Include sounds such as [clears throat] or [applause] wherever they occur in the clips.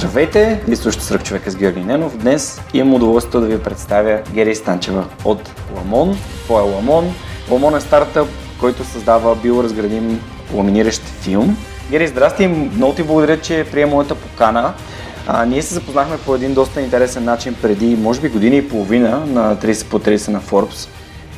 Здравейте, ви слушате Сръх човека с Георги Ненов. Днес имам удоволствието да ви представя Гери Станчева от Ламон. Кой е Ламон? Ламон е стартъп, който създава биоразградим ламиниращ филм. Гери, здрасти, много ти благодаря, че прие моята покана. А, ние се запознахме по един доста интересен начин преди, може би, година и половина на 30 по 30 на Forbes.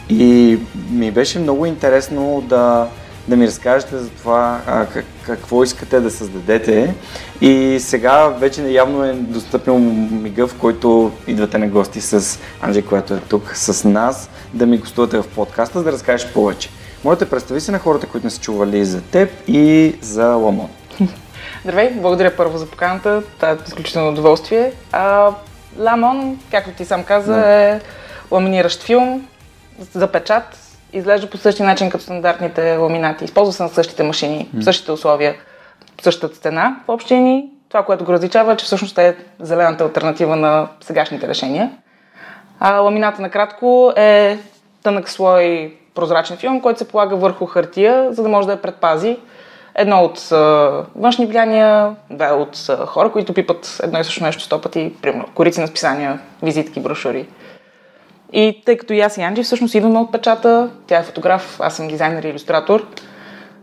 И ми беше много интересно да, да ми разкажете за това а, как, какво искате да създадете. И сега вече явно е достъпил мига, в който идвате на гости с Анджей, която е тук с нас, да ми гостувате в подкаста, за да разкажеш повече. Моля представи се на хората, които не са чували за теб и за Ламон. [laughs] Здравей, благодаря първо за поканата, това е изключително удоволствие. А, Ламон, както ти сам каза, е ламиниращ филм за печат. Изглежда по същия начин като стандартните ламинати. Използва се на същите машини, mm. същите условия, същата цена в общи линии. Това, което го различава, е, че всъщност е зелената альтернатива на сегашните решения. А ламината накратко е тънък слой прозрачен филм, който се полага върху хартия, за да може да я предпази Едно от а, външни влияния, две от а, хора, които пипат едно и също нещо сто пъти, примерно корици на списания, визитки, брошури. И тъй като и аз и Анджи всъщност идваме от печата, тя е фотограф, аз съм дизайнер и иллюстратор,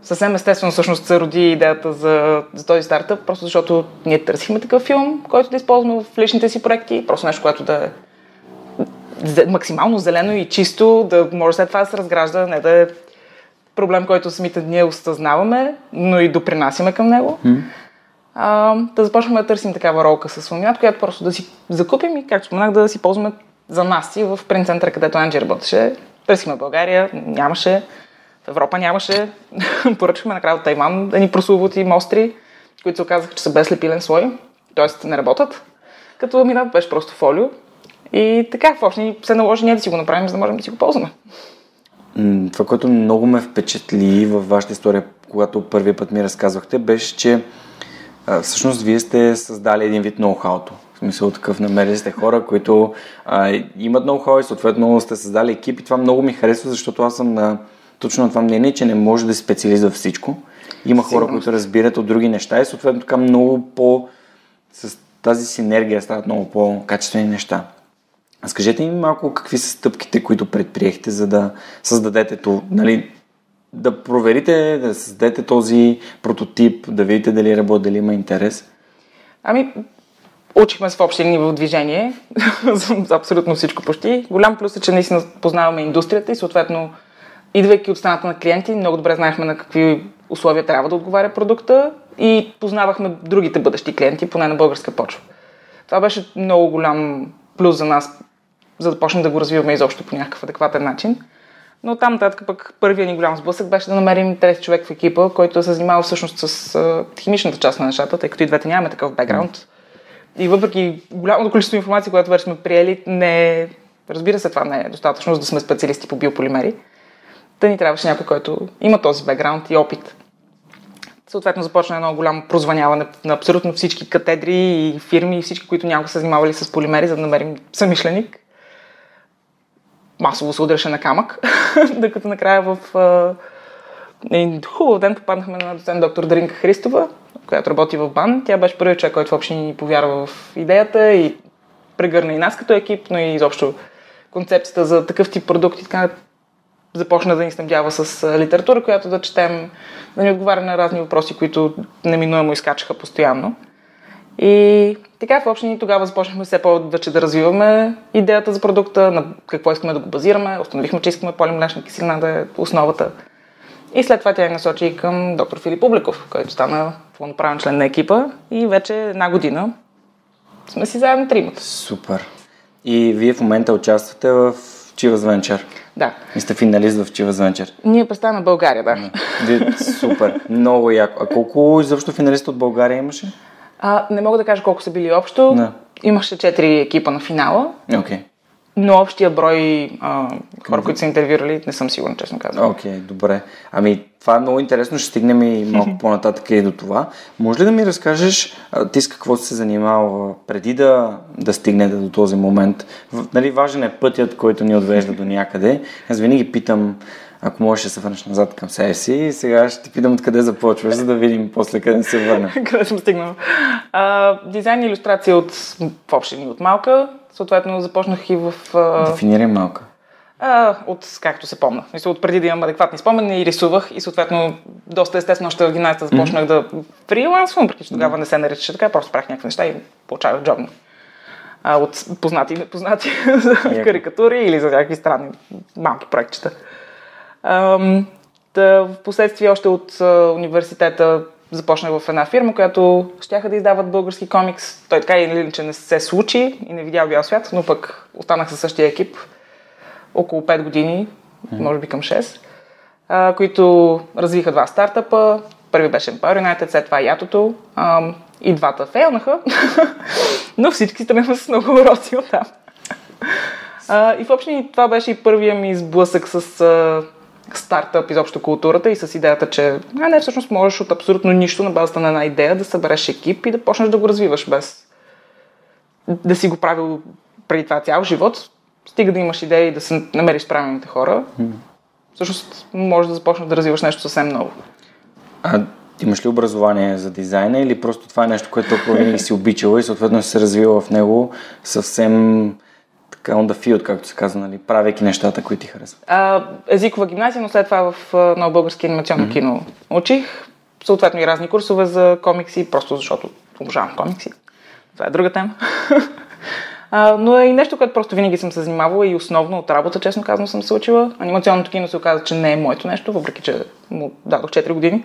съвсем естествено всъщност се роди идеята за, за този стартъп, просто защото ние търсихме такъв филм, който да използваме в личните си проекти, просто нещо, което да е максимално зелено и чисто, да може след това да се разгражда, не да е проблем, който самите ние осъзнаваме, но и допринасяме към него. Mm. А, да започваме да търсим такава ролка с ламинат, която просто да си закупим и, както споменах, да си ползваме за нас и в принт центъра, където Анджи работеше. Търсихме България, нямаше. В Европа нямаше. [laughs] Поръчахме накрая от Тайван да ни прослуват и мостри, които се оказаха, че са без лепилен слой, т.е. не работят. Като ламинат беше просто фолио. И така, в общи се наложи ние да си го направим, за да можем да си го ползваме. Това, което много ме впечатли във вашата история, когато първият път ми разказвахте, беше, че всъщност вие сте създали един вид ноу-хауто. Смисъл такъв, намерили сте хора, които а, имат ноу-хау и съответно сте създали екип и това много ми харесва, защото аз съм на точно на това мнение, че не може да се специализира всичко. Има хора, които разбират от други неща и съответно така много по... с тази синергия стават много по-качествени неща. Скажете ми малко какви са стъпките, които предприехте, за да създадете то, нали, да проверите, да създадете този прототип, да видите дали работи, дали има интерес? Ами, учихме се в общи линии в движение, за [laughs] абсолютно всичко почти. Голям плюс е, че наистина познаваме индустрията и съответно, идвайки от страната на клиенти, много добре знаехме на какви условия трябва да отговаря продукта и познавахме другите бъдещи клиенти, поне на българска почва. Това беше много голям плюс за нас за да почнем да го развиваме изобщо по някакъв адекватен начин. Но там нататък пък първият ни голям сблъсък беше да намерим трети човек в екипа, който се занимава всъщност с химичната част на нещата, тъй като и двете нямаме такъв бекграунд. И въпреки голямото количество информация, която вече сме приели, не разбира се, това не е достатъчно, за да сме специалисти по биополимери. Та ни трябваше някой, който има този бекграунд и опит. Съответно започна едно голямо прозваняване на абсолютно всички катедри и фирми и всички, които някога са занимавали с полимери, за да намерим самишленик масово се удряше на камък, [laughs] докато накрая в един хубав ден попаднахме на доцент доктор Даринка Христова, която работи в БАН. Тя беше първият човек, който въобще ни повярва в идеята и прегърна и нас като екип, но и изобщо концепцията за такъв тип продукти така започна да ни снабдява с литература, която да четем, да ни отговаря на разни въпроси, които неминуемо изкачаха постоянно. И така в общини тогава започнахме все повече да развиваме идеята за продукта, на какво искаме да го базираме. Установихме, че искаме полимлечна киселина да е основата. И след това тя я насочи към доктор Филип Публиков, който стана пълноправен член на екипа и вече една година сме си заедно тримата. Супер. И вие в момента участвате в Chivas Venture. Да. И сте финалист в Chivas Venture. Ние представяме България, да. Супер. Много яко. А колко изобщо финалист от България имаше? А, не мога да кажа колко са били общо. Да. имаше 4 екипа на финала. Okay. Но общия брой а, хора, които са интервюрали, не съм сигурен, честно казвам. Окей, okay, добре. Ами, това е много интересно, ще стигнем и малко [laughs] по-нататък и до това. Може ли да ми разкажеш ти с какво си се занимавал преди да, да стигнете до този момент? Нали, важен е пътят, който ни отвежда до някъде. Аз винаги питам, ако можеш да се върнеш назад към себе си, сега ще ти питам откъде започваш, за да видим после къде се върнем. [laughs] къде съм стигнал. А, дизайн и иллюстрация от, в общи линии от малка. Съответно започнах и в... А... Дефинирай малка. А, от както се помня. Мисля, от преди да имам адекватни спомени и рисувах и съответно доста естествено още в гимназията започнах mm-hmm. да фрилансвам, въпреки че тогава mm-hmm. не се наричаше така, просто правих някакви неща и получавах джобни. А, от познати и непознати [laughs] за yeah. карикатури или за някакви странни малки проектчета. Ам, да, в последствие още от а, университета започнах в една фирма, която щяха да издават български комикс. Той така или иначе не се случи и не видял бял свят, но пък останах със същия екип около 5 години, може би към 6, а, които развиха два стартъпа. Първи беше Empire United, след това Ятото. А, и двата фейлнаха, [laughs] но всички тръгнаха с много уроци от там. А, и въобще това беше и първия ми сблъсък с а, стартъп, изобщо културата и с идеята, че а, не, всъщност можеш от абсолютно нищо на базата на една идея да събереш екип и да почнеш да го развиваш без да си го правил преди това цял живот, стига да имаш идеи и да се намериш правилните хора, mm. всъщност може да започнеш да развиваш нещо съвсем ново. А имаш ли образование за дизайна или просто това е нещо, което толкова винаги си обичала и съответно си се развила в него съвсем така on the field, както се казва, нали, правейки нещата, които ти харесват? А, езикова гимназия, но след това в Ново български анимационно mm-hmm. кино учих. Съответно и разни курсове за комикси, просто защото обожавам комикси. Това е друга тема. [laughs] А, но е и нещо, което просто винаги съм се занимавала и основно от работа, честно казано, съм се учила. Анимационното кино се оказа, че не е моето нещо, въпреки че му дадох 4 години.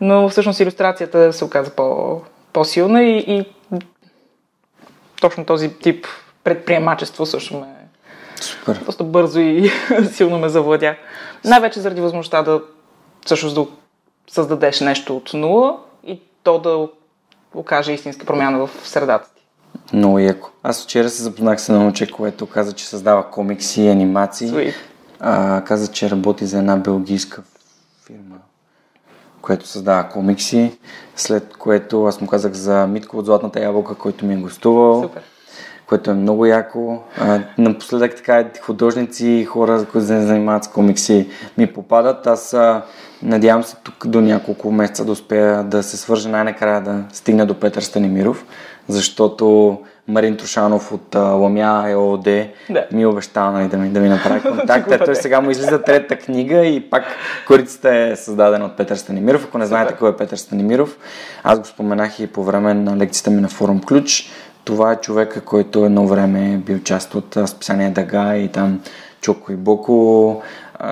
Но всъщност иллюстрацията се оказа по, по-силна и, и точно този тип предприемачество също ме Супер. Доста бързо и [laughs] силно ме завладя. Най-вече заради възможността да всъщност да създадеш нещо от нула и то да окаже истинска промяна в средата. Много яко. Аз вчера се запознах с едно момче, което каза, че създава комикси и анимации. А, каза, че работи за една белгийска фирма, която създава комикси. След което аз му казах за Митко от Златната ябълка, който ми е гостувал. Супер. Което е много яко. А, напоследък така художници и хора, които се занимават с комикси, ми попадат. Аз а, надявам се тук до няколко месеца да успея да се свържа най-накрая да стигна до Петър Станимиров защото Марин Трошанов от uh, Ламя ЕОД да. ми обещава нали, да, ми, да ми направи [laughs] контакт. Той сега му излиза трета книга и пак корицата е създадена от Петър Станимиров. Ако не знаете кой е Петър Станимиров, аз го споменах и по време на лекцията ми на форум Ключ. Това е човека, който едно време е бил част от списание Дага и там Чоко и Боко,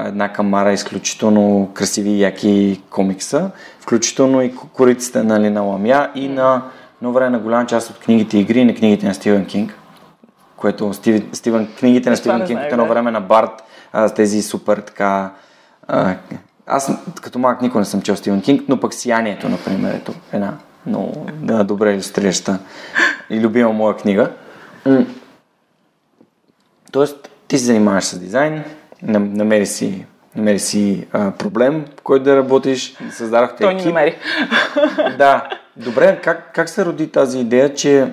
една камара изключително красиви и яки комикса, включително и кориците на Ламя и на едно време на голяма част от книгите игри и на книгите на Стивен Кинг, което Стив, Стивен, книгите на Стивен Кинг от едно време на Барт, с тези супер така... Аз като малък никога не съм чел Стивен Кинг, но пък Сиянието, например, ето една много да, добре иллюстрираща и любима моя книга. Тоест, ти се занимаваш с дизайн, намери си намери си а, проблем, по който да работиш, създадохте Той екип. Той ни намери. Да. Добре, как, как се роди тази идея, че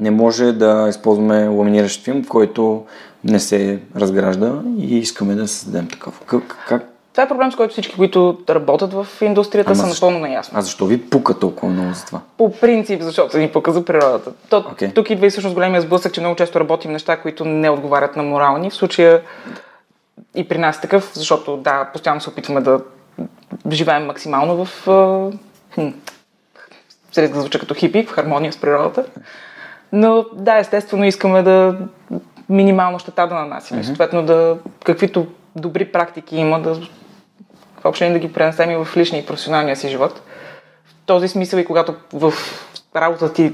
не може да използваме ламиниращ филм, който не се разгражда и искаме да създадем такъв? Как, как? Това е проблем, с който всички, които работят в индустрията, Ама са защо? напълно наясно. А защо ви пука толкова много за това? По принцип, защото ни пука за природата. То, okay. Тук идва и всъщност големия сблъсък, че много често работим неща, които не отговарят на морални. В случая и при нас такъв, защото да, постоянно се опитваме да живеем максимално в... Хм, да звуча като хипи, в хармония с природата. Но да, естествено искаме да минимално щета да нанасим. Mm-hmm. Съответно да каквито добри практики има да въобще да ги пренесем и в личния и професионалния си живот. В този смисъл и когато в работата ти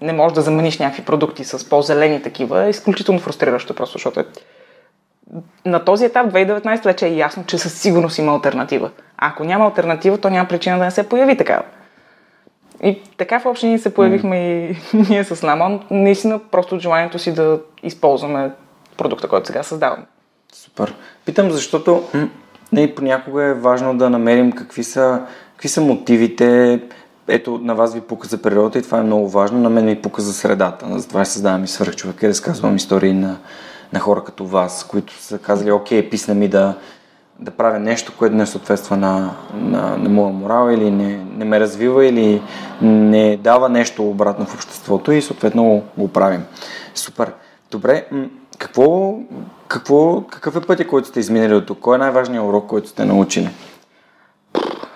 не можеш да замениш някакви продукти с по-зелени такива, е изключително фрустриращо просто, защото е на този етап 2019 вече е ясно, че със сигурност има альтернатива. А ако няма альтернатива, то няма причина да не се появи такава. И така в общи ние се появихме и [laughs] ние с Ламон, наистина просто от желанието си да използваме продукта, който сега създаваме. Супер. Питам, защото м- не, понякога е важно да намерим какви са, какви са мотивите. Ето, на вас ви пука за природата и това е много важно. На мен ми пука за средата. Затова създавам и свърхчовек и разказвам истории на, на хора като вас, които са казали, окей, писна ми да, да правя нещо, което не съответства на, на, на моя морал или не, не ме развива или не дава нещо обратно в обществото и съответно го правим. Супер. Добре, какво, какво, какъв е пътя, който сте изминали от тук? Кой е най-важният урок, който сте научили?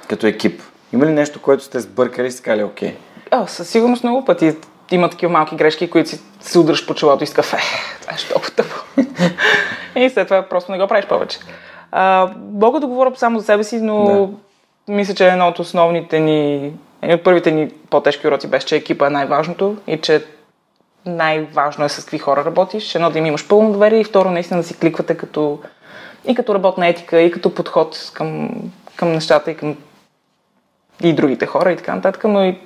Като екип. Има ли нещо, което сте сбъркали и сте казали окей? О, със сигурност много пъти има такива малки грешки, които си се удръж по челото и с кафе. Това е толкова тъпо. [laughs] и след това просто не го правиш повече. А, мога да говоря само за себе си, но да. мисля, че едно от основните ни, един от първите ни по-тежки уроци беше, че екипа е най-важното и че най-важно е с какви хора работиш. Едно да им имаш пълно доверие и второ наистина да си кликвате като и като работна етика, и като подход към, към нещата и към и другите хора и така нататък, но и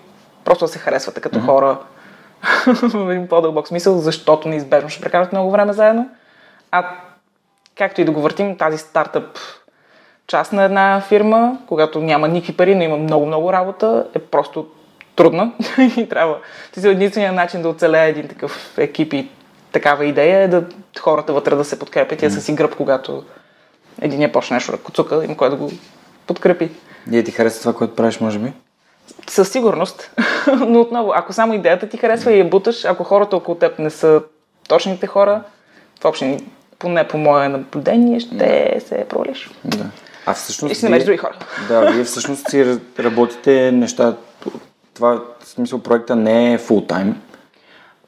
просто да се харесвате като mm-hmm. хора [laughs] в един по-дълбок смисъл, защото неизбежно ще прекарате много време заедно. А както и да го въртим, тази стартъп част на една фирма, когато няма никакви пари, но има много-много работа, е просто трудна [laughs] и трябва. Ти единственият начин да оцелее един такъв екип и такава идея е да хората вътре да се подкрепят и да са си гръб, когато един я почне нещо да коцука, има кой да го подкрепи. Ние ти харесва това, което правиш, може би? Със сигурност. [laughs] Но отново, ако само идеята ти харесва и я буташ, ако хората около теб не са точните хора, въобще поне по мое наблюдение, ще да. се провалиш. Да. А всъщност. И ще намериш други хора. Да, вие всъщност си работите неща. Това, в смисъл, проекта не е фултайм.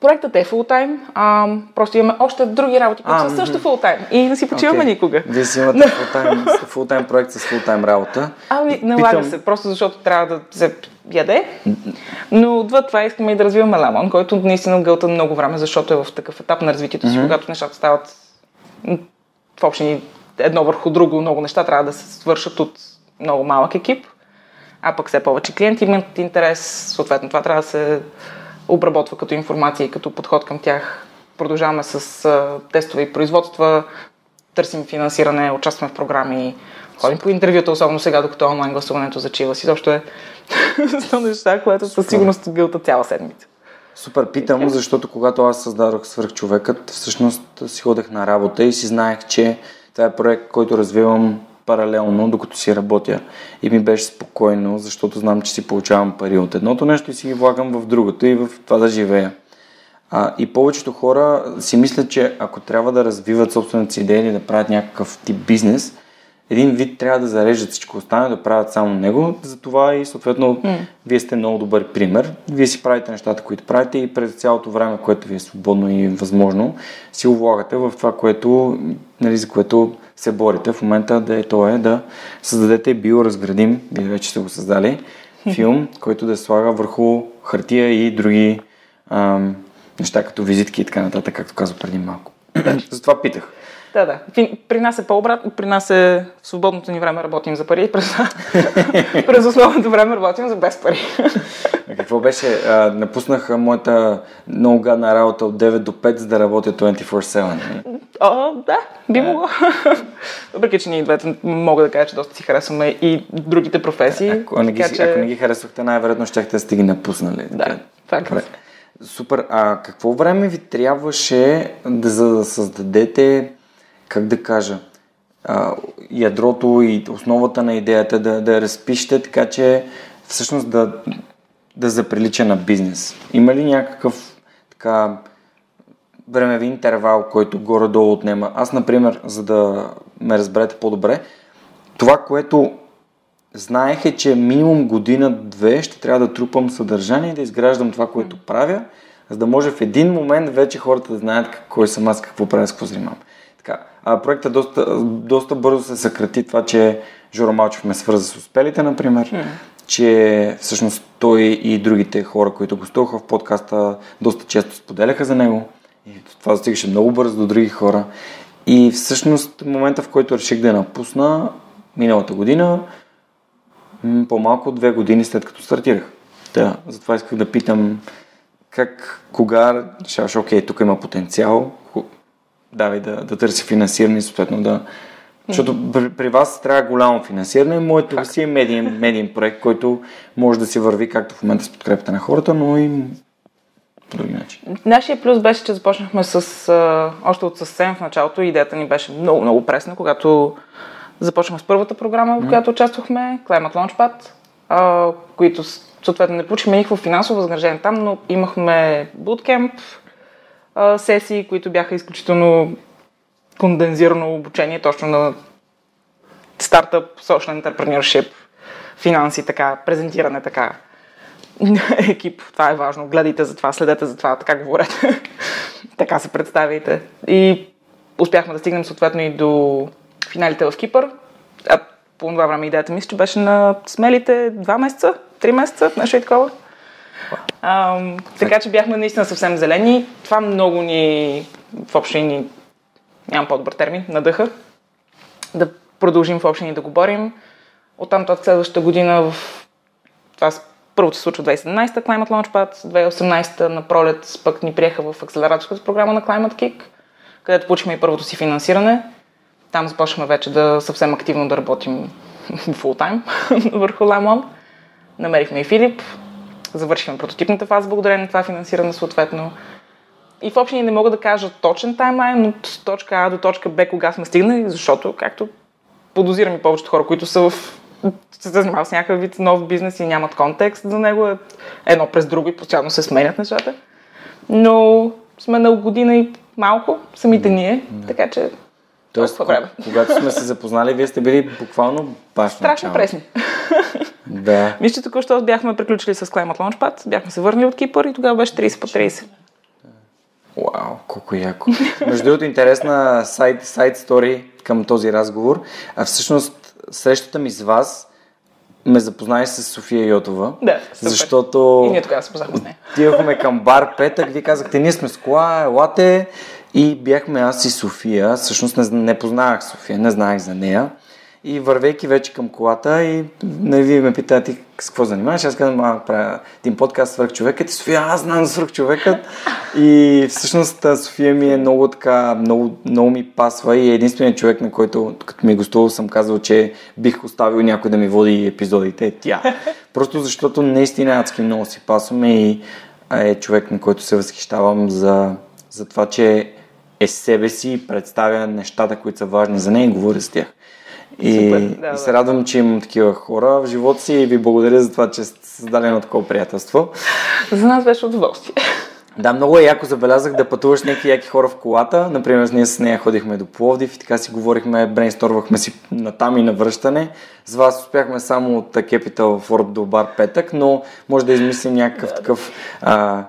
Проектът е фултайм, а, просто имаме още други работи, които са също фултайм и не си почиваме okay. никога. Вие си имате [laughs] фултайм, фултайм проект с фултайм работа. Ами, налага Питам... се, просто защото трябва да се яде. Но отвъд това искаме и да развиваме Ламон, който наистина гълта много време, защото е в такъв етап на развитието си, mm-hmm. когато нещата стават в общи едно върху друго, много неща трябва да се свършат от много малък екип, а пък все повече клиенти имат интерес, съответно това трябва да се обработва като информация и като подход към тях. Продължаваме с тестове и производства, търсим финансиране, участваме в програми, ходим по интервюта, особено сега, докато онлайн гласуването зачива си. Защо е [laughs] сто неща, което със сигурност гълта цяла седмица. Супер, питам, защото когато аз създадох свърхчовекът, всъщност си ходех на работа и си знаех, че това е проект, който развивам паралелно, докато си работя. И ми беше спокойно, защото знам, че си получавам пари от едното нещо и си ги влагам в другото и в това да живея. А, и повечето хора си мислят, че ако трябва да развиват собствената си идея или да правят някакъв тип бизнес, един вид трябва да зареждат всичко останало, да правят само него. Затова и съответно mm. вие сте много добър пример. Вие си правите нещата, които правите и през цялото време, което ви е свободно и възможно, си влагате в това, което, нали, за което се борите в момента да е то е да създадете биоразградим, вие вече сте го създали, филм, който да слага върху хартия и други ам, неща като визитки и така нататък, както казах преди малко. [clears throat] Затова питах. Да, да. При нас е по-обратно. При нас е в свободното ни време работим за пари, през, [laughs] през основното време работим за без пари. Какво беше? А, напуснах моята много гадна работа от 9 до 5, за да работя 24-7. Нали? О, да, би могло. [laughs] Въпреки, че ние двете мога да кажа, че доста си харесваме и другите професии. Ако не ги, че... ако не ги харесвахте, най-вероятно щяхте да сте ги напуснали. Да, факт. Супер. А какво време ви трябваше да, за да създадете как да кажа, ядрото и основата на идеята да, да разпишете, така че всъщност да, да заприлича на бизнес. Има ли някакъв така времеви интервал, който горе-долу отнема? Аз, например, за да ме разберете по-добре, това, което знаех е, че минимум година-две ще трябва да трупам съдържание и да изграждам това, което правя, за да може в един момент вече хората да знаят кой съм аз, какво правя, с какво занимавам. А проектът доста, доста бързо се съкрати това, че Жоро Малчев ме свърза с успелите, например, mm. че всъщност той и другите хора, които гостуваха в подкаста, доста често споделяха за него. И това достигаше много бързо до други хора. И всъщност момента, в който реших да я напусна, миналата година, по-малко от две години след като стартирах. Да, затова исках да питам как, кога решаваш, окей, тук има потенциал, давай да, да търси финансиране съответно да... Защото при, при вас трябва голямо финансиране. Моето си е медиен, медиен проект, който може да си върви както в момента с подкрепата на хората, но и по други начин. Нашия плюс беше, че започнахме с, а, още от съвсем в началото. Идеята ни беше много, много пресна, когато започнахме с първата програма, в която участвахме, Climate Launchpad, а, които съответно не получихме никакво финансово възнаграждение там, но имахме bootcamp сесии, които бяха изключително кондензирано обучение точно на стартъп, social entrepreneurship, финанси, така, презентиране, така, [laughs] екип, това е важно, гледайте за това, следете за това, така говорете, [laughs] така се представяйте. И успяхме да стигнем съответно и до финалите в Кипър. А по това време идеята мисля, че беше на смелите два месеца, три месеца, нещо и такова. А, така че бяхме наистина съвсем зелени. Това много ни, въобще ни, нямам по-добър термин, надъха. Да продължим въобще ни да го борим. Оттам от следващата година в това първото се случва 2017 Climate Launchpad, 2018 на пролет пък ни приеха в акселераторската програма на Climate Kick, където получихме и първото си финансиране. Там започваме вече да съвсем активно да работим [laughs] фул тайм [laughs] върху Lemon. Намерихме и Филип, завършихме прототипната фаза благодарение на това финансиране съответно. И в общи не мога да кажа точен таймлайн от точка А до точка Б кога сме стигнали, защото, както подозирам и повечето хора, които са в се занимават с някакъв вид нов бизнес и нямат контекст за него, е едно през друго и постоянно се сменят нещата. Но сме на година и малко, самите ние, така че Тоест, време. когато сме се запознали, вие сте били буквално баш Страшно пресни. Да. Мисля, че току-що бяхме приключили с Climate Launchpad, бяхме се върнали от Кипър и тогава беше 30 по 30. Вау, колко яко. Между другото, интересна сайт, сайт стори към този разговор. А всъщност, срещата ми с вас ме запознай с София Йотова. Да, супер. Защото... И ние тогава се познахме с нея. Отивахме към бар Петък, вие казахте, ние сме с кола, елате. И бяхме аз и София. Всъщност не, не познавах София, не знаех за нея. И вървейки вече към колата и не вие ме питате с какво занимаваш. Аз казвам, а, правя един подкаст свърх човекът и София, аз знам свърх човекът. И всъщност София ми е много така, много, много ми пасва и е единственият човек, на който като ми е гостувал съм казал, че бих оставил някой да ми води епизодите, е тя. [laughs] Просто защото наистина адски много си пасваме и е човек, на който се възхищавам за, за това, че е себе си представя нещата, които са важни за нея и говори с тях. И, Супер, да, и се радвам, че имам такива хора в живота си и ви благодаря за това, че сте създали едно такова приятелство. За нас беше удоволствие. Да, много е яко забелязах да пътуваш някакви яки хора в колата. Например, ние с нея ходихме до Пловдив и така си говорихме, брейнсторвахме си на там и на връщане. С вас успяхме само от Capital Ford до Бар Петък, но може да измислим някакъв такъв а,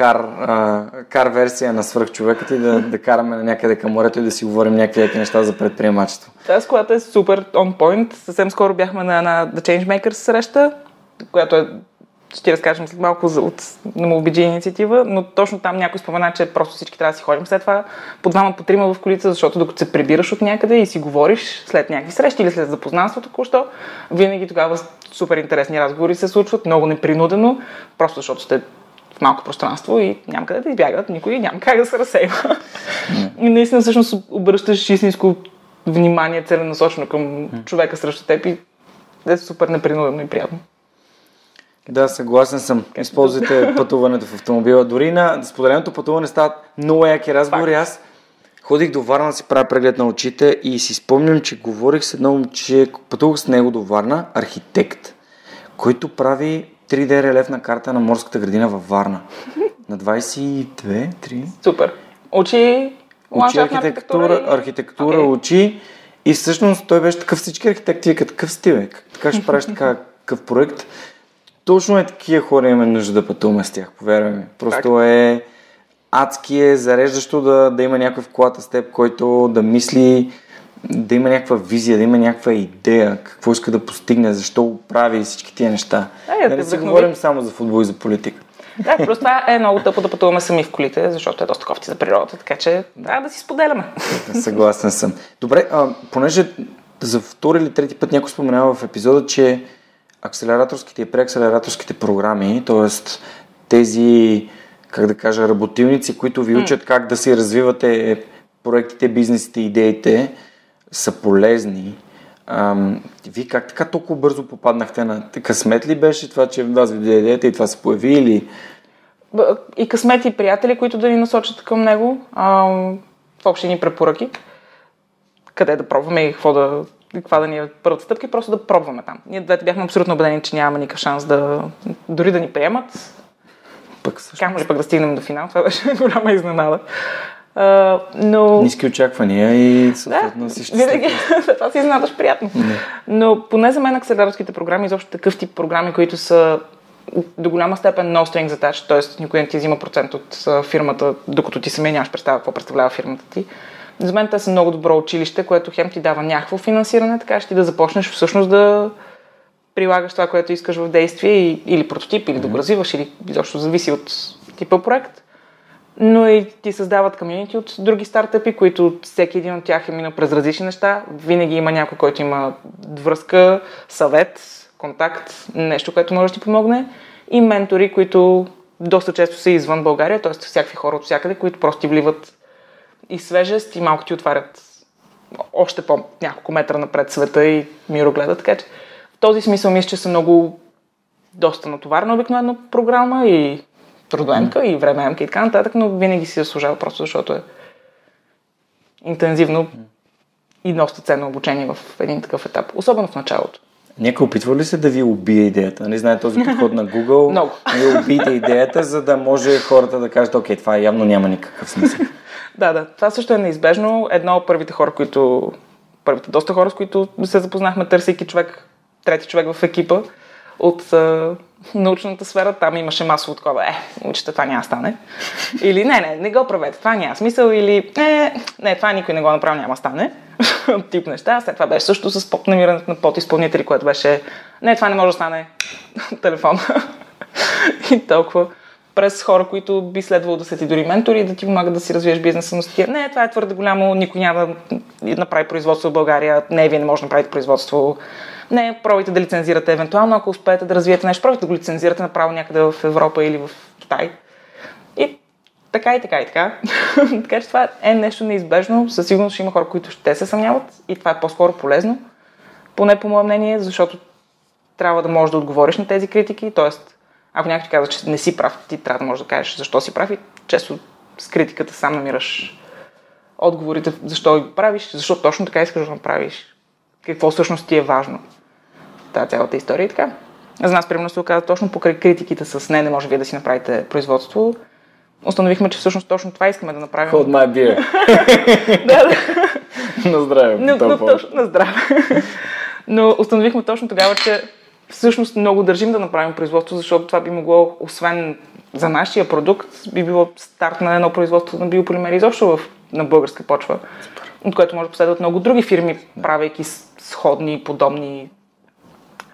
кар, а, кар версия на свръхчовекът и да, да караме на някъде към морето и да си говорим някакви неща за предприемачество. Тази колата е супер on point. Съвсем скоро бяхме на една The Changemakers среща, която е ще ти разкажем след малко за, от MobiG инициатива, но точно там някой спомена, че просто всички трябва да си ходим след това по двама, по трима в колица, защото докато се прибираш от някъде и си говориш след някакви срещи или след запознанството току-що, винаги тогава супер интересни разговори се случват, много непринудено, просто защото сте в малко пространство и няма къде да избягат, никой няма как да се разсейва. и наистина всъщност обръщаш истинско внимание целенасочено към човека срещу теб и е супер непринудено и приятно. Да, съгласен съм. Използвайте [laughs] пътуването в автомобила. Дори на споделеното пътуване стават много яки разговори. Аз ходих до Варна да си правя преглед на очите и си спомням, че говорих с едно момче, пътувах с него до Варна, архитект, който прави 3D релефна карта на морската градина във Варна. На 22-3. Супер. Учи, учи архитектура, архитектура okay. учи и всъщност той беше такъв всички архитекти, като такъв стивек. Така ще правиш така, [laughs] такъв проект. Точно е такива хора имаме нужда да пътуваме с тях, повярвай ми. Просто так. е адски е зареждащо да, да има някой в колата с теб, който да мисли, да има някаква визия, да има някаква идея, какво иска да постигне, защо прави всички тия неща. А, да не си говорим само за футбол и за политика. Да, просто това е много тъпо да пътуваме сами в колите, защото е доста кофти за природата, така че трябва да си споделяме. [laughs] Съгласен съм. Добре, а, понеже за втори или трети път някой споменава в епизода, че акселераторските и преакселераторските програми, т.е. тези, как да кажа, работилници, които ви учат как да си развивате проектите, бизнесите, идеите, са полезни. Ам, вие как така толкова бързо попаднахте на... Късмет ли беше това, че вас ви даде идеята и това се появи или... И късмети и приятели, които да ни насочат към него. А, в общи ни препоръки. Къде да пробваме и какво да, каква да ни е първата стъпка и просто да пробваме там. Ние двете бяхме абсолютно убедени, че нямаме никакъв шанс да дори да ни приемат. Пък също Камо ли пък да стигнем до финал? Това беше [laughs] голяма изненада. А, но... ниски очаквания и съответно Да, си ще винаги. [laughs] това си изненадаш приятно. Но поне за мен акселераторските програми, изобщо такъв тип програми, които са до голяма степен no strings attached, т.е. никой не ти взима процент от фирмата, докато ти самия нямаш представа какво представлява фирмата ти. За мен те са много добро училище, което хем ти дава някакво финансиране, така ще ти да започнеш всъщност да прилагаш това, което искаш в действие или прототип, или да го развиваш, или изобщо зависи от типа проект. Но и ти създават комьюнити от други стартъпи, които всеки един от тях е минал през различни неща. Винаги има някой, който има връзка, съвет, контакт, нещо, което може да ти помогне. И ментори, които доста често са извън България, т.е. всякакви хора от всякъде, които просто ти вливат и свежест и малко ти отварят още по няколко метра напред света и мирогледа. Така че в този смисъл мисля, че са много доста натоварна обикновено програма и трудоемка и времеемка и така нататък, но винаги си заслужава просто защото е интензивно и доста ценно обучение в един такъв етап, особено в началото. Някой опитва ли се да ви убие идеята? Не знае този подход на Google. [laughs] Много. Вие убийте идеята, за да може хората да кажат, окей, това явно няма никакъв смисъл. [laughs] Да, да, това също е неизбежно. Едно от първите хора, които, първите доста хора, с които се запознахме, търсейки човек, трети човек в екипа от научната сфера, там имаше масово такова, е, учите, това няма стане. Или не, не, не го правете, това няма смисъл, или е, не, това никой не го направи, няма стане. [laughs] Тип неща. След това беше също с поп намирането на подизпълнители, което беше, не, това не може да стане. [laughs] Телефон. и толкова през хора, които би следвало да са ти дори ментори да ти помагат да си развиеш бизнеса, но стия. Не, това е твърде голямо, никой няма да направи производство в България. Не, вие не можете да направите производство. Не, пробайте да лицензирате евентуално, ако успеете да развиете нещо, пробайте да го лицензирате направо някъде в Европа или в Китай. И така и така и така. [laughs] така че това е нещо неизбежно. Със сигурност ще има хора, които ще се съмняват и това е по-скоро полезно. Поне по мое мнение, защото трябва да можеш да отговориш на тези критики. Тоест, ако някой ти казва, че не си прав, ти трябва да можеш да кажеш защо си прав и често с критиката сам намираш отговорите, защо ги правиш, защо точно така искаш да направиш, какво всъщност ти е важно. Та цялата история и така. За нас, примерно, се оказа точно покрай критиките с не, не може вие да си направите производство. Установихме, че всъщност точно това искаме да направим. Hold my beer. [laughs] да, да. На здраве. Но, но точно на здраве. но установихме точно тогава, че всъщност много държим да направим производство, защото това би могло, освен за нашия продукт, би било старт на едно производство на биополимери изобщо в, на българска почва, от което може да последват много други фирми, правейки сходни, подобни,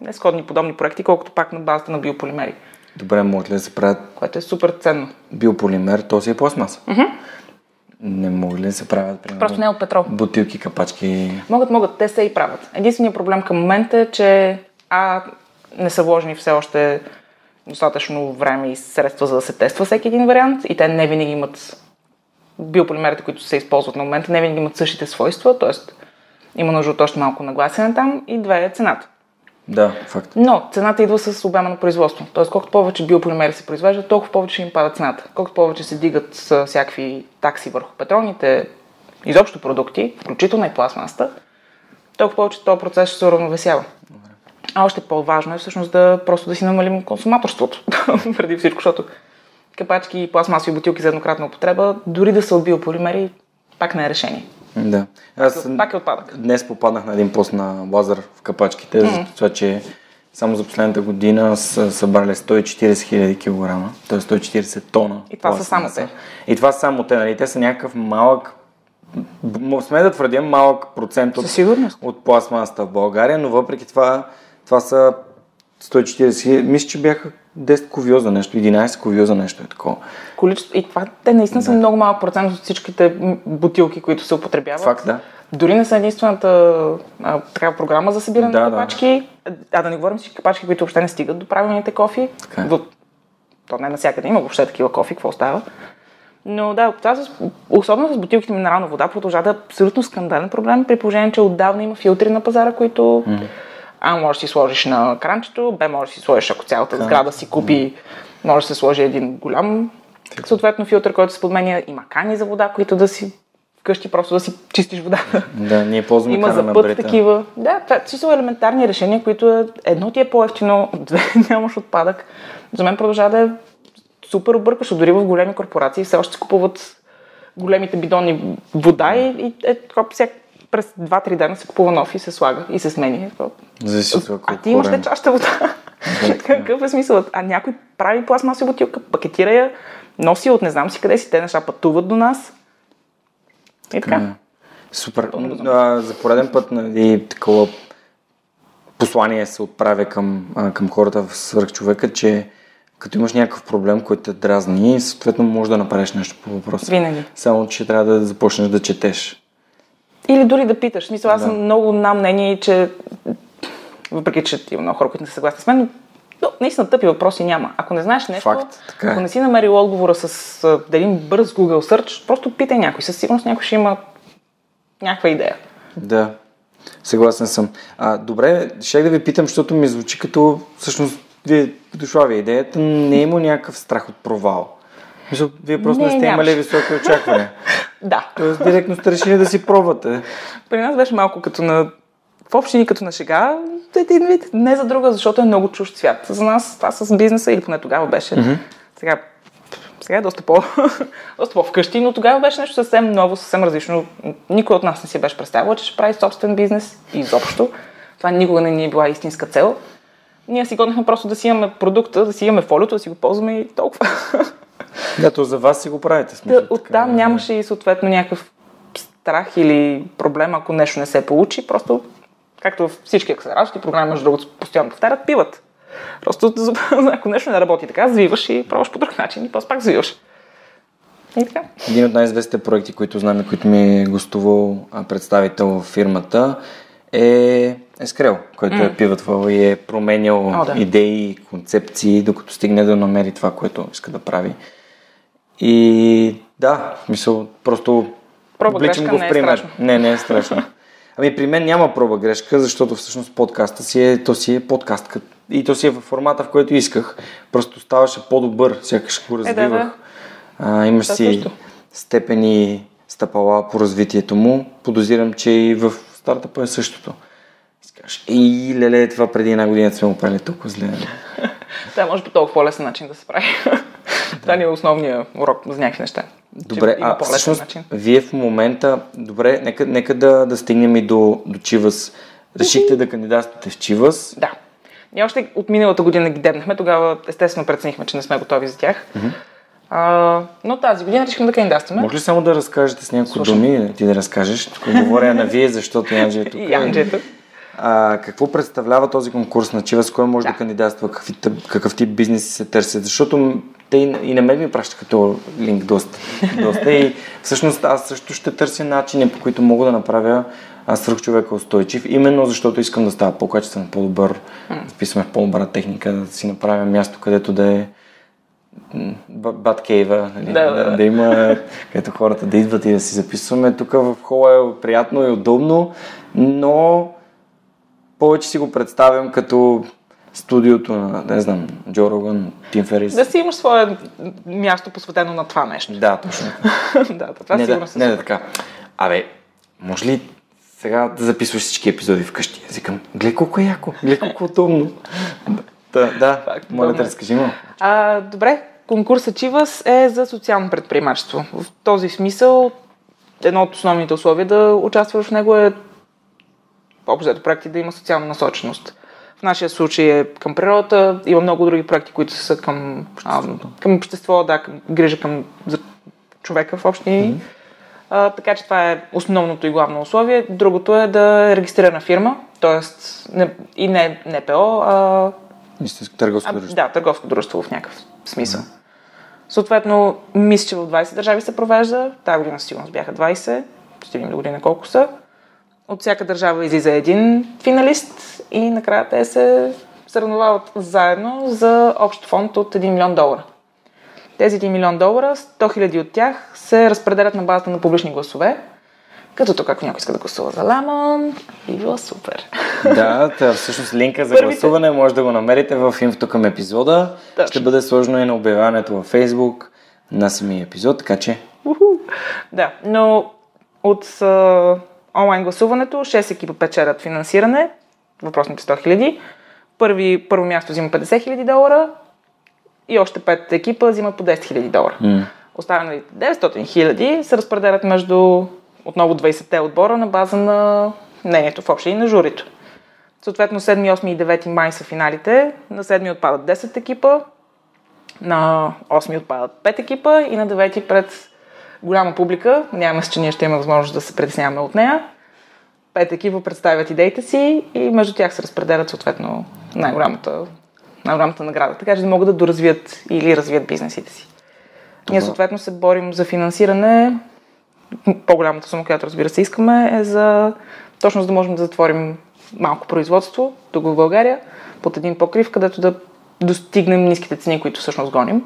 не сходни, подобни проекти, колкото пак на базата на биополимери, Добре, могат ли да се правят което е супер ценно. биополимер, то си е пластмаса? Не могат ли да се правят, примерно, Просто не е от петрол. бутилки, капачки? Могат, могат, те се и правят. Единственият проблем към момента е, че А, не са вложени все още достатъчно време и средства за да се тества всеки един вариант и те не винаги имат биополимерите, които се използват на момента, не винаги имат същите свойства, т.е. има нужда от още малко нагласене там и две е цената. Да, факт. Но цената идва с обема на производство. Тоест, колкото повече биополимери се произвеждат, толкова повече им пада цената. Колкото повече се дигат с всякакви такси върху петролните изобщо продукти, включително и пластмасата, толкова повече този процес ще се уравновесява. А още по-важно е всъщност да просто да си намалим консуматорството [laughs] преди всичко, защото капачки и пластмасови бутилки за еднократна употреба, дори да са от биополимери, пак не е решение. Да. Аз Пак е отпадък. днес попаднах на един пост на Лазар в капачките, за това, че само за последната година са събрали 140 хиляди килограма, т.е. 140 тона. И това са само И това са само те, нали? Те са някакъв малък, сме да твърдим малък процент от, от пластмасата в България, но въпреки това, това са 140 хиляди, мисля, че бяха 10 ковиоза нещо, 11 ковиоза нещо е такова. Количество. И това те наистина са много малък процент от всичките бутилки, които се употребяват. Факт, да. Дори не са единствената а, такава програма за събиране Да, на да. капачки. А да не говорим всички капачки, които въобще не стигат до правилните кофи. Така е. В... То не навсякъде има въобще такива кофи, какво става. Но да, това с, особено с бутилките минерална вода продължава да е абсолютно скандален проблем, при положение, че отдавна има филтри на пазара, които А можеш да си сложиш на кранчето, Б можеш да си сложиш, ако цялата сграда си купи, може да се сложи един голям съответно филтър, който се подменя. Има кани за вода, които да си вкъщи просто да си чистиш водата. Да, ние ползваме Има за път такива. Да, това са елементарни решения, които е, едно ти е по-ефтино, две [laughs] нямаш отпадък. За мен продължава да е супер объркващо. Дори в големи корпорации все още купуват големите бидони вода и, и е, всяк, през 2-3 дена се купува нов и се слага и се сменя. Зависи от А ти имаш ли чашата вода? [laughs] Какъв е смисълът? А някой прави пластмасова бутилка, пакетира я, носи от не знам си къде си, те неща пътуват до нас. И така. Супер. А, за пореден път нали, такова послание се отправя към, а, към хората в свърхчовека, че като имаш някакъв проблем, който те дразни, съответно можеш да направиш нещо по въпроса. Винаги. Само, че трябва да започнеш да четеш. Или дори да питаш. Смисъл, аз Да. съм много на мнение, че въпреки, че има много хора, които не са съгласни с мен, но но наистина тъпи въпроси няма. Ако не знаеш нещо, Факт, така е. ако не си намерил отговора с а, да един бърз Google Search, просто питай някой. Със сигурност някой ще има някаква идея. Да, съгласен съм. А, добре, ще да ви питам, защото ми звучи като всъщност вие дошла ви идеята, не е има някакъв страх от провал. Мисля, вие просто не, Не, сте имали нямаше. високи очаквания. [laughs] Да. Тоест, директно сте решили да си пробвате. При нас беше малко като на в общини като на шега, един вид, не за друга, защото е много чужд свят. За нас това с бизнеса, или поне тогава беше. Mm-hmm. Сега, сега е доста, по, [laughs] доста по-вкъщи, но тогава беше нещо съвсем ново, съвсем различно. Никой от нас не си беше представил, че ще прави собствен бизнес изобщо. Това никога не ни е била истинска цел. Ние си гонихме просто да си имаме продукта, да си имаме фолиото, да си го ползваме и толкова. [laughs] Да, то за вас си го правите. Смисъл, Да, така, оттам нямаше и съответно някакъв страх или проблем, ако нещо не се получи. Просто, както във всички акселераторски програми, между другото, постоянно повтарят, пиват. Просто, [laughs] ако нещо не работи така, завиваш и пробваш по друг начин и после пак завиваш. И така. Един от най-известните проекти, които знам и които ми е гостувал представител в фирмата е Ескрел, който е пиватвал и е променял О, да. идеи, концепции, докато стигне да намери това, което иска да прави. И да, в смисъл, просто Проба обличам грешка го в не е пример. страшно. Не, не е страшно. Ами при мен няма проба грешка, защото всъщност подкаста си е, то си е подкаст и то си е в формата, в който исках. Просто ставаше по-добър, сякаш го да, развивах. да. А, имаш Да, си също. степени стъпала по развитието му. Подозирам, че и в стартъпа е същото. И леле, това преди една година сме го правили толкова зле. [laughs] Това може по толкова по-лесен начин да се прави. [laughs] Това ни е основният урок за някакви неща. Добре, а всъщност, начин. вие в момента, добре, нека, нека да, да стигнем и до, до Чивас. Решихте да кандидатствате в Чивас. Да. Ние още от миналата година ги дебнахме, тогава естествено преценихме, че не сме готови за тях. А, но тази година решихме да кандидатстваме. Може ли само да разкажете с няколко Слушам. думи, ти да разкажеш? Тук говоря на вие, защото Янджи е тук. И Анджето. А, какво представлява този конкурс на Чивас? Кой може да, Да. кандидатства? Какви, тъп- какъв тип бизнеси се търсят? Защото те и, и на мен ми пращаха като линк доста. доста. И всъщност аз също ще търся начини, по които мога да направя а, свръхчовека устойчив, именно защото искам да става по-качествен, по-добър, да вписваме в по-добра техника, да си направя място, където да е Баткейва, нали? Да, да, да, да. да, има, където хората да идват и да си записваме. Тук в хола е приятно и удобно, но повече си го представям като студиото на, не знам, Джо Роган, Тим Ферис. Да си имаш свое място посветено на това нещо. Да, точно. [laughs] да, това не, сигурно да, се не да така. Абе, може ли сега да записваш всички епизоди вкъщи? Аз викам, гледай колко е яко, гледай колко е удобно. да, да, Факт, моля те, е. разкажи му. А, добре, конкурсът Чивас е за социално предприемачество. В този смисъл, едно от основните условия да участваш в него е общо проекти да има социална насоченост. В нашия случай е към природата, има много други проекти, които са към, а, към общество, да, към грижа към за човека в общини. А, така че това е основното и главно условие. Другото е да е регистрирана фирма, т.е. и не НПО, а Истинско търговско А, дружество. да, търговско дружество в някакъв смисъл. Съответно, мисля, че в 20 държави се провежда. Тази година сигурност бяха 20. Ще видим до година колко са. От всяка държава излиза един финалист и накрая те се съревновават заедно за общ фонд от 1 милион долара. Тези 1 милион долара, 100 хиляди от тях се разпределят на базата на публични гласове. Като тук, ако някой иска да гласува за Ламон, би било супер. Да, та, всъщност линка за Първите- гласуване може да го намерите в инфото към епизода. Точно. Ще бъде сложено и на обявяването във Facebook на самия епизод, така че Уху. Да, но от а, онлайн гласуването 6 екипа печелят финансиране, въпросните 100 хиляди. Първи, първо място взима 50 хиляди долара и още 5 екипа взимат по 10 хиляди долара. м- Останалите 900 хиляди се разпределят между отново 20-те отбора на база на мнението в общи и на журито. Съответно 7, 8 и 9 май са финалите. На 7 отпадат 10 екипа, на 8 отпадат 5 екипа и на 9 пред голяма публика. Нямаме се, че ние ще имаме възможност да се притесняваме от нея. Пет екипа представят идеите си и между тях се разпределят съответно най-голямата, най-голямата награда, така че да могат да доразвият или развият бизнесите си. Ние съответно се борим за финансиране. По-голямата сума, която разбира се искаме, е за точно за да можем да затворим малко производство тук в България под един покрив, където да достигнем ниските цени, които всъщност гоним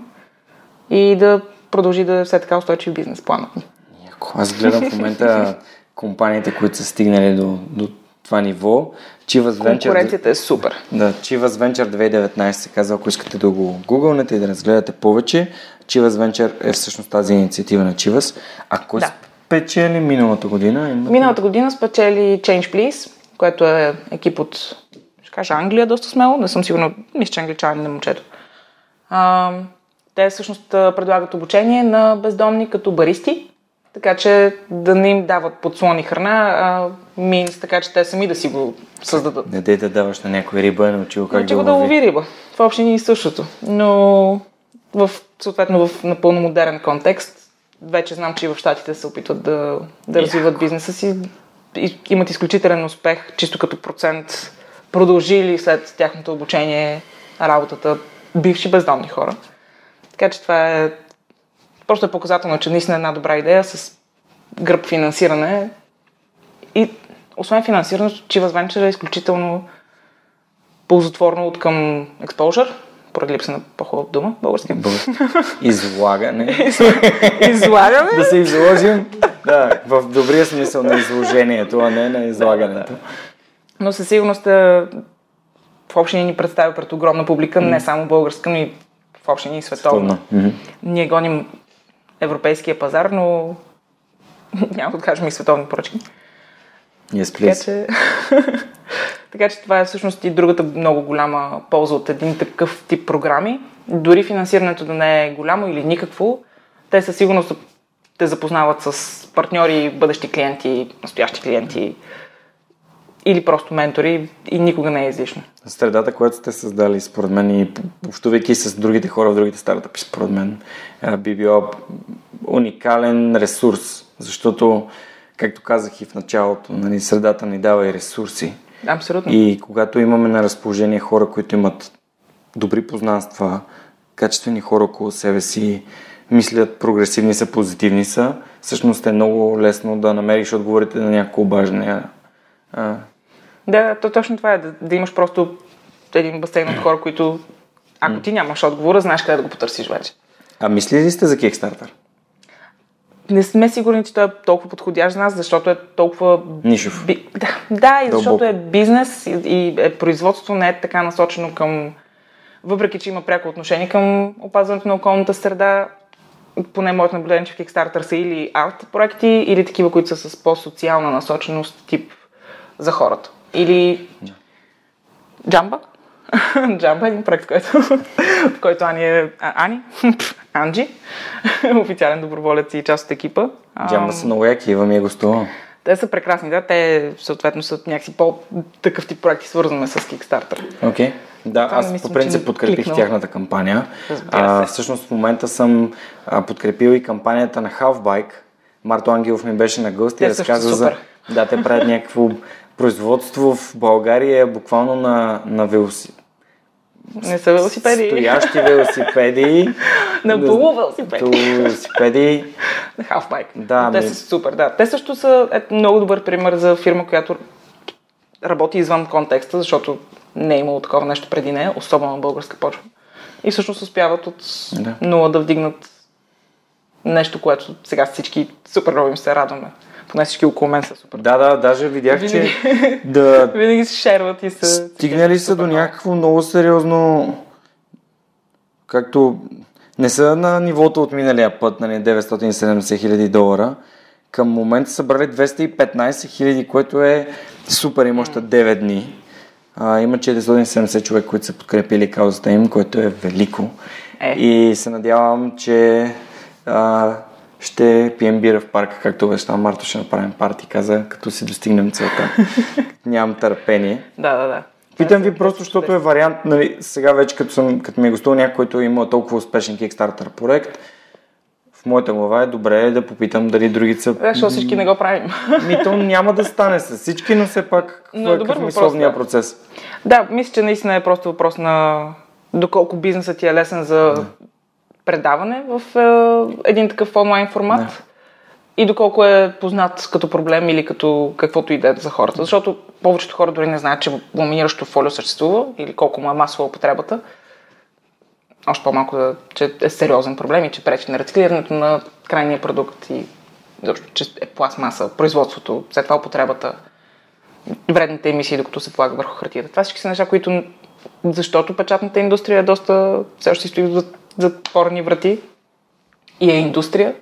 и да продължи да е все така устойчив бизнес планът ни. Яко. Аз гледам в момента компаниите, които са стигнали до, до това ниво. Chivas Venture, Конкуренцията е супер. да, Chivas Venture 2019 се казва, ако искате да го гугълнете и да разгледате повече. Chivas Venture е всъщност тази инициатива на Chivas. А кой Да. спечели миналата година? Имате- Миналата година спечели Change Please, което е екип от, ще кажа, Англия доста смело, не съм сигурна, мисля, че англичанин на момчето. А, те всъщност предлагат обучение на бездомни като баристи, така че да не им дават подслони храна, а минс, така че те сами да си го създадат. Не дей да даваш на някой риба, е научил как Значи да го да лови. риба. Това въобще ни е същото. Но в, съответно в напълно модерен контекст, вече знам, че и в Штатите се опитват да, да развиват бизнеса си. И, имат изключителен успех, чисто като процент продължили след тяхното обучение работата бивши бездомни хора. Така че това е просто е показателно, че наистина е една добра идея с гръб финансиране. И освен финансирането, Chivas Venture е изключително ползотворно от към exposure, поради липса на по-хубав дума, български. Излагане. [laughs] Излагаме. да се изложим. Да, в добрия смисъл на изложението, а не на излагането. Но със сигурност в общи ни представя пред огромна публика, не само българска, но и в общи ни световна. Ние гоним европейския пазар, но [laughs] няма да откажем и световни поръчки. Yes, Така please. че... [laughs] така че това е всъщност и другата много голяма полза от един такъв тип програми. Дори финансирането да не е голямо или никакво, те със сигурност те запознават с партньори, бъдещи клиенти, настоящи клиенти или просто ментори и никога не е излишно. Средата, която сте създали, според мен, и общувайки с другите хора в другите стартъпи, според мен, би било уникален ресурс, защото, както казах и в началото, нали, средата ни дава и ресурси. Абсолютно. И когато имаме на разположение хора, които имат добри познанства, качествени хора около себе си, мислят, прогресивни са, позитивни са, всъщност е много лесно да намериш отговорите на няколко обаждания. Да, то точно това е, да, да имаш просто един басейн от хора, които ако ти нямаш отговора, знаеш къде да го потърсиш вече. а мислили ли сте за Kickstarter? Не сме сигурни, че той е толкова подходящ за нас, защото е толкова... Нишов. Би... Да, да, и защото е бизнес и, и е производство, не е така насочено към... Въпреки, че има пряко отношение към опазването на околната среда, поне моят наблюдение, че в Kickstarter са или арт проекти, или такива, които са с по-социална насоченост, тип за хората. Или Джамба. [laughs] Джамба е един проект, който, в който Ани е... А, Ани? [laughs] Анджи. [laughs] Официален доброволец и част от екипа. А, Джамба са много яки, Ива ми е гостувал. Те са прекрасни, да. Те съответно са някакси по-такъв тип проекти, свързваме с Kickstarter. Окей. Okay. Да, Това аз мисля, по принцип подкрепих кликнало. тяхната кампания. Се. всъщност в момента съм а, подкрепил и кампанията на Halfbike. Марто Ангелов ми беше на гости и разказа за... Да, те правят някакво производство в България, буквално на, на велоси... Не са велосипеди. Стоящи велосипеди. [laughs] на полувелосипеди. Велосипеди. На халфбайк. Да, Те ми- са супер, да. Те също са е, много добър пример за фирма, която работи извън контекста, защото не е имало такова нещо преди нея, особено на българска почва. И всъщност успяват от Да. нула да вдигнат нещо, което сега всички супер много им се радваме. Поне всички около мен са супер. Да, да, даже видях, че да [laughs] Винаги се шерват и се... стигнали са до някакво много сериозно както не са на нивото от миналия път, нали, 970 хиляди долара. Към момента са събрали 215 хиляди, което е супер, има още 9 дни. А, има 470 човека, които са подкрепили каузата им, което е велико. Е. И се надявам, че а, ще пием бира в парка, както обеща Марто, ще направим парти, каза, като си достигнем целта. [laughs] Нямам търпение. Да, да, да. Питам ви просто, защото е вариант, нали, сега вече като, съм, като ми е гостувал някой, който има толкова успешен Kickstarter проект, в моята глава е добре да попитам дали другите са... Да, защото всички не го правим. Ми то няма да стане с всички, но все пак Но е добър е въпрос, мисловния да. процес? Да, мисля, че наистина е просто въпрос на доколко бизнесът ти е лесен за предаване в е, един такъв онлайн формат Да. и доколко е познат като проблем или като каквото и да е за хората. Защото повечето хора дори не знаят, че ламиниращо фолио съществува или колко му е масова употребата. Още по-малко, че е сериозен проблем и че пречи на рециклирането на крайния продукт и че е пластмаса, производството, след това употребата вредните емисии, докато се полага върху хартията. Това всички са неща, които, защото печатната индустрия е доста, все още стои затворени врати и е индустрия,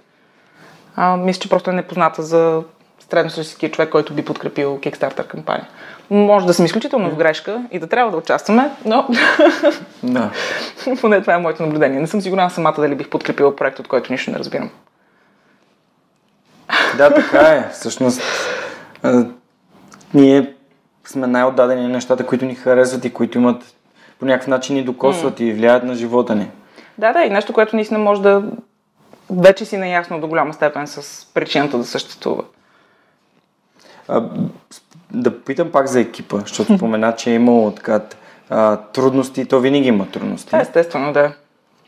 а, мисля, че просто е непозната за средностатистическия човек, който би подкрепил Kickstarter кампания. Може да съм изключително в грешка и да трябва да участваме, но [laughs] Да. [laughs] поне това е моето наблюдение. Не съм сигурна самата дали бих подкрепила проект, от който нищо не разбирам. Да, така е. Всъщност, а, ние сме най-отдадени на нещата, които ни харесват и които имат по някакъв начин ни докосват и влияят на живота ни. Да, да, и нещо, което наистина може да вече си наясно до голяма степен с причината да съществува. А, да попитам пак за екипа, защото спомена, че е имало така а, трудности, то винаги има трудности. Е естествено, да.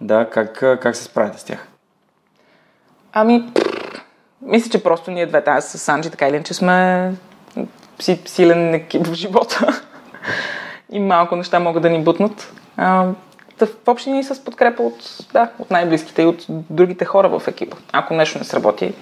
Да, как, как се справите с тях? Ами, мисля, че просто ние двете, аз с Санджи, така или иначе сме си, силен екип в живота. [laughs] и малко неща могат да ни бутнат. А, в общи ни с подкрепа от, да, от най-близките и от другите хора в екипа. Ако нещо не сработи,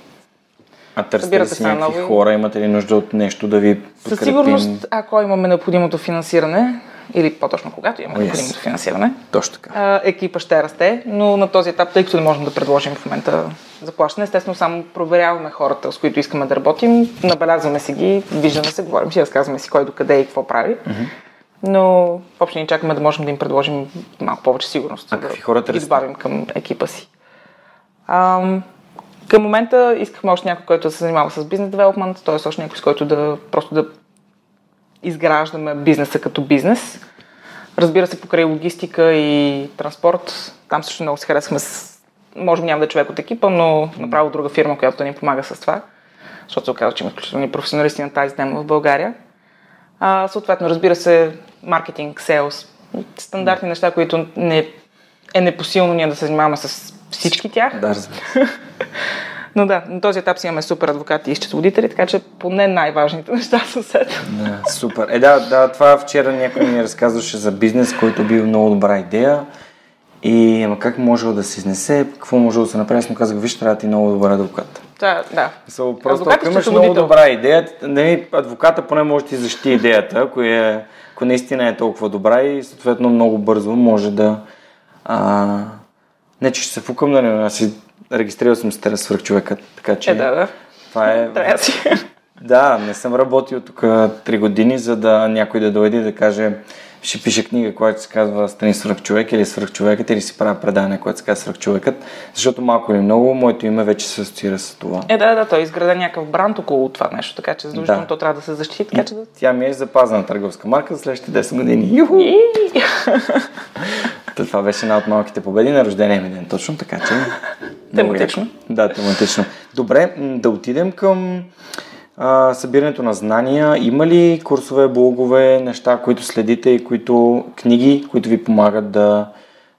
А търсите ли си се някакви хора? Имате ли нужда от нещо да ви подкрепим? със сигурност, ако имаме необходимото финансиране, или по-точно когато имаме О, yes. необходимото финансиране, Точно така. а, екипа ще расте, но на този етап, тъй като не можем да предложим в момента заплащане, естествено само проверяваме хората, с които искаме да работим, набелязваме си ги, виждаме се, говорим си, разказваме си кой докъде и какво прави. Но въобще ни чакаме да можем да им предложим малко повече сигурност, А какви хора да ги добавим към екипа си. Ам, към момента искахме още някой, който да се занимава с бизнес девелопмент, т.е. още някой, с който да просто да изграждаме бизнеса като бизнес. Разбира се, покрай логистика и транспорт, там също много се харесваме с... Може би няма да е човек от екипа, но направо друга фирма, която да ни помага с това, защото се оказва, че има изключителни професионалисти на тази тема в България. А, съответно, разбира се, маркетинг, селс, стандартни неща, които не, е непосилно ние да се занимаваме с всички тях. Да, разбира се. [laughs] Но да, на този етап си имаме супер адвокати и счетоводители, така че поне най-важните [laughs] неща са сет. Да, супер. Е, да, да, това вчера някой ми разказваше за бизнес, който бил много добра идея. И ама как можел да се изнесе, какво можело да се направи, аз му казах, виж, трябва да ти е много добър адвокат. Да, да. So, просто ако имаш много добра идея, нали, адвоката поне може да ти защити идеята, ако, е, ако наистина е толкова добра и съответно много бързо може да... А, не, че ще се фукам, нали, аз си регистрирал съм се с свръхчовека, така че Е, да, да. това е... [laughs] Трябва да си. Да, не съм работил тук 3 години, за да някой да дойде и да каже ще пише книга, която се казва Страни свръхчовек или свръхчовекът или си правя предаване, което се казва свръхчовекът, защото малко или много моето име вече се асоциира с това. Е, да, да, той изграда някакъв бранд около това нещо, така че задължително Да. то трябва да се защити, така че. Тя ми е запазена търговска марка за следващите 10 години. Юху! Това беше една от малките победи на рождения ми ден, точно така че. [laughs] Тематично. Да, тематично. Добре, да отидем към а, събирането на знания. Има ли курсове, блогове, неща, които следите и които книги, които ви помагат да,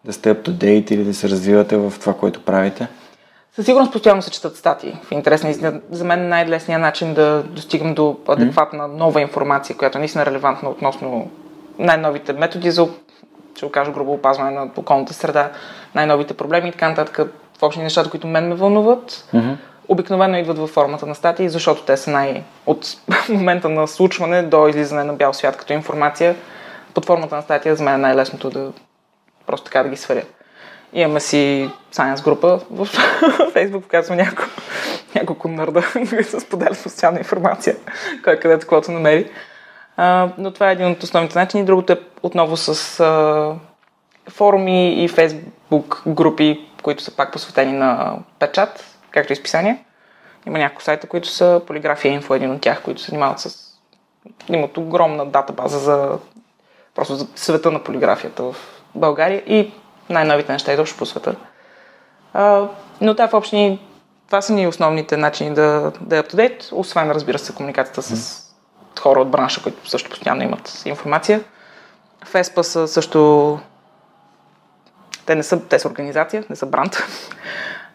да сте up to date или да се развивате в това, което правите? Със сигурност постоянно се четат статии. В интерес на за мен най-лесният начин да достигам до адекватна нова информация, която е наистина релевантна относно най-новите методи за, ще кажа грубо, опазване на околната среда, най-новите проблеми и така нататък. Въобще нещата, които мен ме вълнуват, mm-hmm. Обикновено идват във формата на статии, защото те са най... от [laughs] момента на случване до излизане на бял свят като информация. Под формата на статия за мен е най-лесното да просто така да ги сваря. Имаме си Science група в [laughs] Facebook, която сме няколко, нърда, [laughs] които споделят постоянна информация, кой където каквото намери. А, но това е един от основните начини. Другото е отново с а, форуми и Facebook групи, които са пак посветени на печат, както и списания. Има няколко сайта, които са Полиграфия Инфо, един от тях, които се занимават с... имат огромна датабаза за просто за света на полиграфията в България и най-новите неща изобщо по света. А, но това в общини, това са ни основните начини да, да е up-to-date, освен, разбира се, комуникацията с хора от бранша, които също постоянно имат информация. Феспа са също... Те не са, те са организация, не са бранд,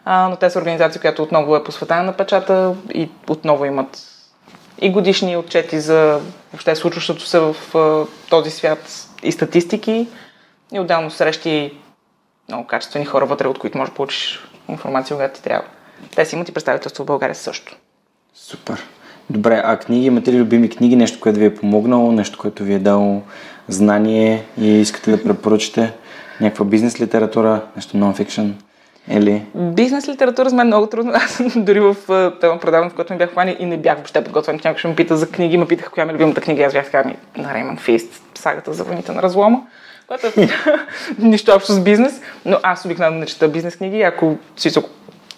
но те са организация, която отново е посветена на печата и отново имат и годишни отчети за въобще случващото се в този свят и статистики, и отделно срещи много качествени хора вътре, от които можеш да получиш информация, когато ти трябва. Те си имат и представителство в България също. Супер. Добре, а книги, имате ли любими книги, нещо, което ви е помогнало, нещо, което ви е дало знание и искате да препоръчате? Някаква бизнес литература, нещо нон-фикшн? Или? Бизнес литература за мен е много трудно. Аз [laughs] дори в това предаване, в което ми бях хвани и не бях въобще подготвен. Някой ще ме пита за книги, ме питах коя ми е любимата книга. Аз бях така на Рейман Фист, сагата за войните на разлома което е [laughs] нищо общо с бизнес, но аз обикновено не чета бизнес книги, ако си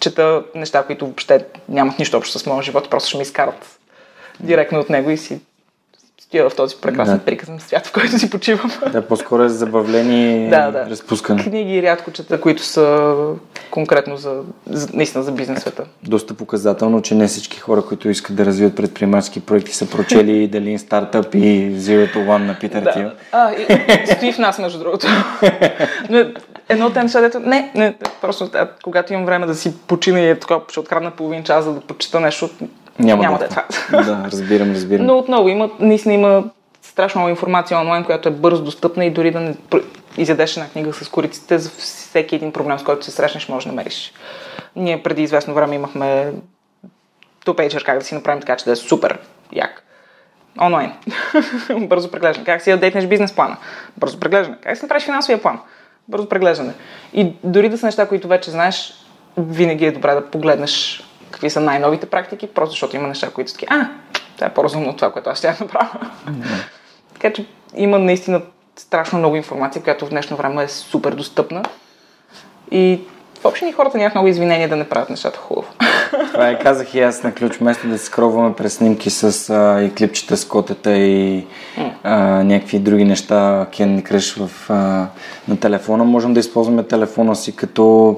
чета неща, които въобще нямат нищо общо с моя живот, просто ще ми изкарат директно от него и си стоя в този прекрасен да. приказен свят, в който си почивам. [laughs] Да, по-скоро е забавление и да, да. разпускане. Книги рядко чета, които са конкретно за, за наистина за бизнес света. Доста показателно, че не всички хора, които искат да развият предприемачески проекти, са прочели [laughs] дали стартъп и Zero to One на Питър да. Тил. А, и, стои в нас, между другото. [laughs] Но едно от неща, дето... Не, не, просто когато имам време да си почина и е така, ще открадна половин час, за да почита нещо, няма, няма да е това. Да, разбирам, разбирам. Но отново, има, наистина има страшно много информация онлайн, която е бързо достъпна и дори да не изядеш една книга с кориците, за всеки един проблем, с който се срещнеш, можеш да намериш. Ние преди известно време имахме тупейджер, как да си направим така, че да е супер як. Онлайн. [laughs] Бързо преглеждане. Как си дейтнеш бизнес плана. Бързо преглеждане. Как си направиш финансовия план. Бързо преглеждане. И дори да са неща, които вече знаеш, винаги е добре да погледнеш какви са най-новите практики, просто защото има неща, които са а, това е по-разумно от това, което аз ще направя. Mm-hmm. така че има наистина страшно много информация, която в днешно време е супер достъпна. И въобще ни хората нямат много извинения да не правят нещата хубаво. [laughs] Това е, казах и аз на ключ, вместо да скроваме през снимки с а, и клипчета с котета и а, някакви други неща, Кен Кръш в, а, на телефона, можем да използваме телефона си като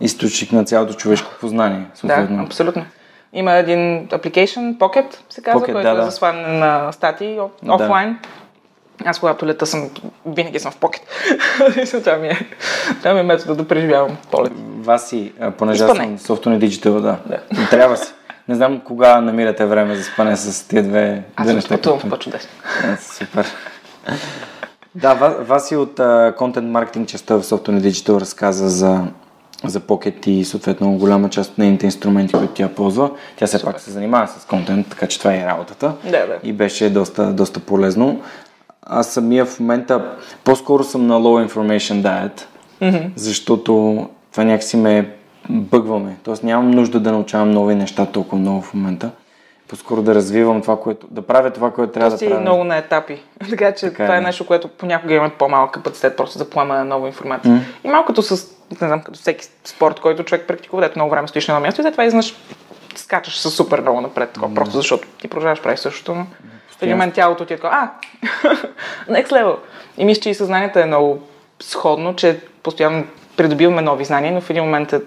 източник на цялото човешко познание. Съответно. Да, абсолютно. Има един application, Pocket, се казва, Pocket, който да, е да. за сваляне на статии офлайн. Да. Аз когато лета съм, винаги съм в Pocket. [laughs] това, ми е, това ми е метода да преживявам полет. Васи, понеже аз съм софтуер диджитал, да. да. Трябва си. Не знам кога намирате време за спане с тия две, Аз две неща. Аз съм по-чудесно. Супер. Да, Васи от контент маркетинг частта в Software Digital разказа за за Pocket и съответно голяма част от нейните инструменти, които тя ползва. Тя все пак се занимава с контент, така че това е работата. Да, да. И беше доста, доста полезно. Аз самия в момента по-скоро съм на low information diet, mm-hmm. защото това някакси ме бъгваме. Тоест нямам нужда да научавам нови неща толкова много в момента. По-скоро да развивам това, което, да правя това, което трябва да правя. много на етапи. [laughs] така че така това е, е нещо, което понякога имаме по-малък капацитет просто за поема на нова информация. Mm-hmm. И малкото с не знам, като всеки спорт, който човек практикува, дето много време стоиш на едно място и след това изнъж скачаш с супер много напред, такова, mm. просто защото ти продължаваш правиш същото, но в един момент тялото ти е такова, а, [laughs] next level. И мисля, че и съзнанието е много сходно, че постоянно придобиваме нови знания, но в един момент е,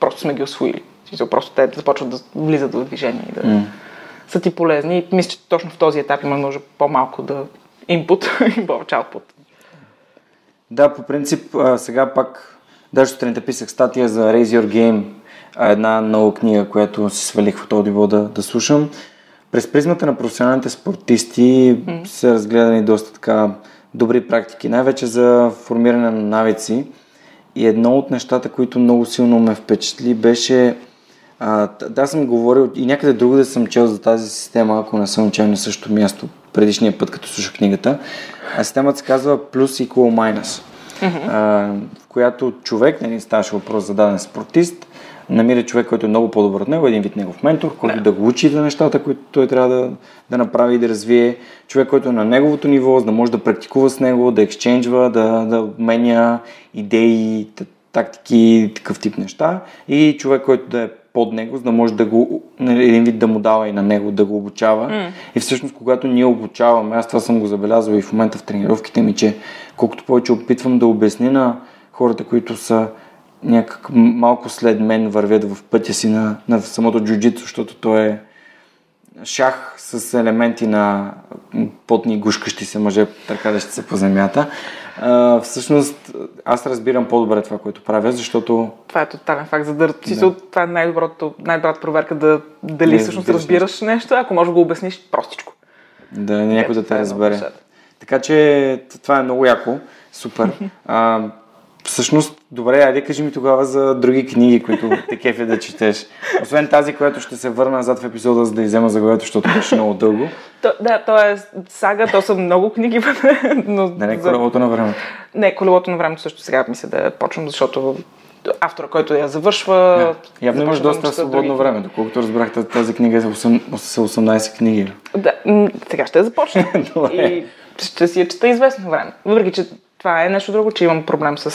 просто сме ги освоили. Просто те започват да влизат в движение и да, mm. са ти полезни. И мисля, че точно в този етап има нужда по-малко да инпут и [laughs] повече output. Да, по принцип, сега пак, даже сутринта писах статия за Raise Your Game, една нова книга, която си свалих в Audible да, да слушам. През призмата на професионалните спортисти mm. са разгледани доста така добри практики, най-вече за формиране на навици. И едно от нещата, които много силно ме впечатли, беше а, да, съм говорил и някъде друго да съм чел за тази система, ако не съм чел на същото място предишния път, като слушах книгата. А системата се казва плюс equal minus, mm-hmm. а, в която човек, нали, ставаше въпрос за даден спортист, намира човек, който е много по-добър от него, един вид негов ментор, който да, да го учи за нещата, които той трябва да, да направи и да развие. Човек, който е на неговото ниво, за да може да практикува с него, да ексченджва, да, да обменя идеи, тактики, такъв тип неща. И човек, който да е под него, за да може да го, нали, един вид да му дава и на него, да го обучава. Mm. И всъщност, когато ние обучаваме, аз това съм го забелязал и в момента в тренировките ми, че колкото повече опитвам да обясня на хората, които са някак малко след мен вървят в пътя си на, на самото джуджито, защото то е шах с елементи на потни гушкащи се мъже, така да ще се по земята. А, всъщност, аз разбирам по-добре това, което правя, защото... Това е тотален факт за дърт. Да. Това е най-доброто, най-добрата проверка да, дали не, всъщност разбираш нещо. ако можеш да го обясниш простичко. Да, някой да те е разбере. Така че това е много яко. Супер. [laughs] А, Всъщност, добре, айде кажи ми тогава за други книги, които те кефе да четеш. Освен тази, която ще се върна назад в епизода, за да изема заглавието, защото беше много дълго. То, да, то е сага, то са много книги, [laughs] но... Да, не колелото на времето. Не, колелото на времето също сега мисля да почвам, защото автора, който я завършва... Не, явно имаш доста свободно други. време, доколкото разбрах, тази книга е 18 книги. Да, сега ще започна. [laughs] и ще си я чета известно време. Въпреки, че това е нещо друго, че имам проблем с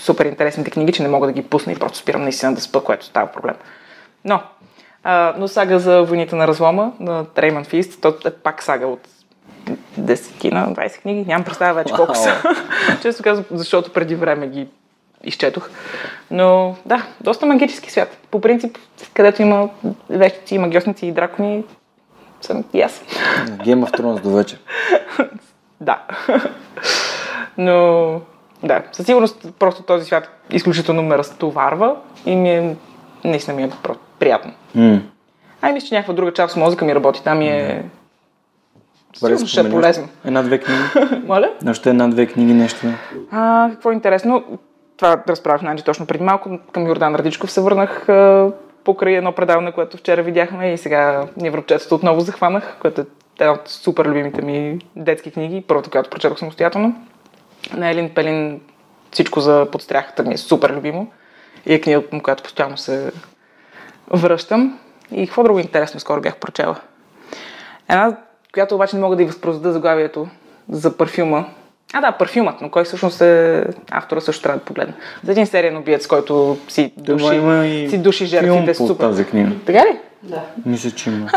супер интересните книги, че не мога да ги пусна и просто спирам наистина да спа, което става проблем. Но, а, но сага за войните на разлома на Трейман Фист, то е пак сага от десетина, 20 книги, нямам представа вече колко са. [laughs] Често казвам, защото преди време ги изчетох. Но да, доста магически свят. По принцип, където има вещици, магиосници и дракони, съм и аз. Of Thrones до вечер. [laughs] да. Но да, със сигурност просто този свят изключително ме разтоварва и ми е, наистина ми е просто приятно. Mm. Ай, мисля, че някаква друга част от мозъка ми работи. Там е... Сигурно ще е полезно. Една-две книги. [laughs] Моля? Още една-две книги нещо. А, какво е интересно? Това разправях Нанджи точно преди малко. Към Йордан Радичков се върнах покрай едно предаване, което вчера видяхме и сега Невропчетството отново захванах, което е една от супер любимите ми детски книги, първата, която прочетох самостоятелно на Елин Пелин всичко за подстряхата ми е супер любимо и е книга, към която постоянно се връщам. И какво друго интересно скоро бях прочела? Една, която обаче не мога да и възпроизведа заглавието за парфюма. А, да, парфюмът, но кой всъщност е автора също трябва да погледна. За един сериен убиец, който си души, има и си души жертвите. Филм по тази книга. Така ли? Да. Мисля, че има.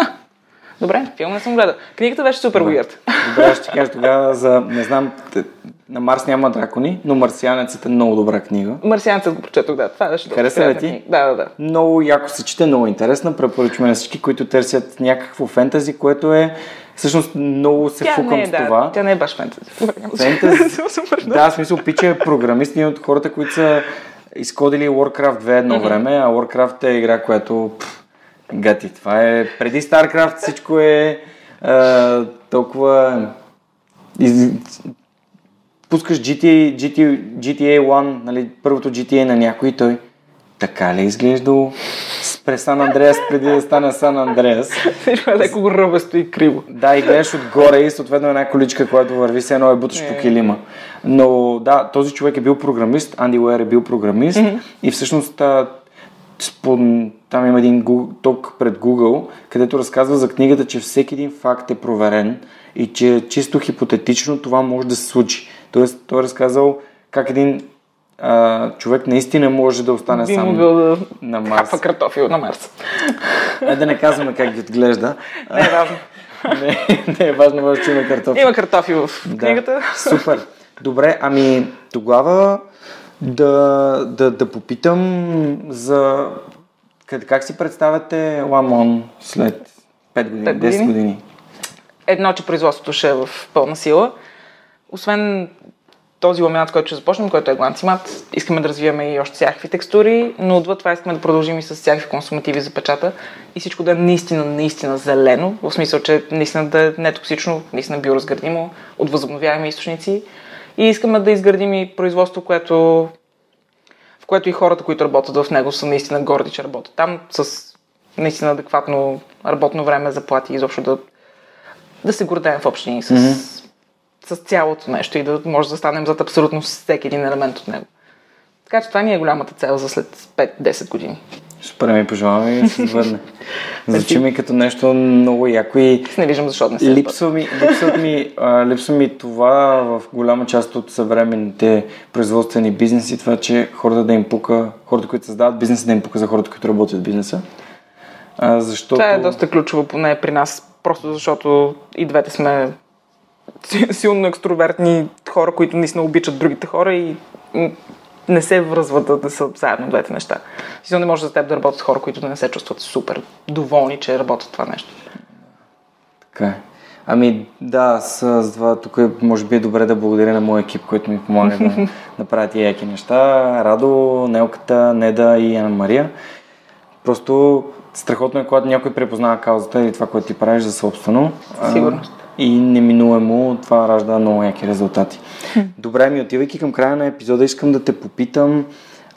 Добре, филм не съм гледал. Книгата беше супер уирд. Добре, ще кажа тогава за, не знам, на Марс няма дракони, но Марсианецът е много добра книга. Марсианецът го прочетох, да. Това беше Хареса ли ти? Да, да, да. Много яко се чете, много интересна. Препоръчваме на всички, които търсят някакво фентази, което е всъщност много се тя фукам не е, с това. Да, тя не е баш фентази. Фентази. [laughs] да, в смисъл, Пича е програмист, от хората, които са изкодили Warcraft 2 едно mm-hmm. време, а Warcraft е игра, която пф, гати. Това е преди StarCraft всичко е а, толкова из... пускаш GTA, GTA, GTA 1, нали, първото GTA на някой той така ли е изглеждал през Сан Андреас преди да стане Сан Андреас. Всичко е леко ръбесто и криво. Да, и гледаш отгоре и съответно една количка, която върви, се едно е буташ по килима. Но да, този човек е бил програмист, Анди Уер е бил програмист mm-hmm. и всъщност там има един ток пред Google, където разказва за книгата, че всеки един факт е проверен и че чисто хипотетично това може да се случи. Тоест, той е разказал как един а, човек наистина може да остане Би сам да на Марс. Хапа картофил на Марс. Е, да не казваме как ги отглежда. Не е важно. не, не е важно, може, че има картофил. Има картофил в книгата. Да, супер. Добре, ами тогава да, да, да попитам за как, как си представяте Ламон след 5 години, Пет 10 години. години. Едно, че производството ще е в пълна сила. Освен този ламинат, който ще започнем, който е гланцимат, искаме да развиваме и още всякакви текстури, но отвъд това искаме да продължим и с всякакви консумативи за печата и всичко да е наистина, наистина зелено, в смисъл, че наистина да е нетоксично, наистина биоразградимо, от възобновяеми източници. И искаме да изградим и производство, което, в което и хората, които работят в него, са наистина горди, че работят там, с наистина адекватно работно време, заплати, изобщо да, да се гордеем в общини с, Мгм. с цялото нещо и да може да станем зад абсолютно всеки един елемент от него. Така че това ни е голямата цел за след 5-10 години. Супер ми пожелаваме и да се звърне. [laughs] Звучи ми като нещо много яко и Не виждам защо не се липсва ми, липсва ми, а, липсва ми това в голяма част от съвременните производствени бизнеси, това, че хората да им пука, хората, които създават бизнеса, да им пука за хората, които работят в бизнеса. А, защото... Това е доста ключово, поне при нас, просто защото и двете сме си- силно екстровертни хора, които наистина обичат другите хора и не се връзват да, да са заедно двете неща. Сигурно не може за теб да работят хора, които да не се чувстват супер доволни, че работят това нещо. Така е. Ами да, с, с това тук може би е добре да благодаря на моя екип, който ми помага да [laughs] направя тия яки неща. Радо, Нелката, Неда и Ана Мария. Просто страхотно е, когато някой препознава каузата или това, което ти правиш за собствено. Сигурност. И неминуемо това ражда много яки резултати. Добре, ми отивайки към края на епизода, искам да те попитам,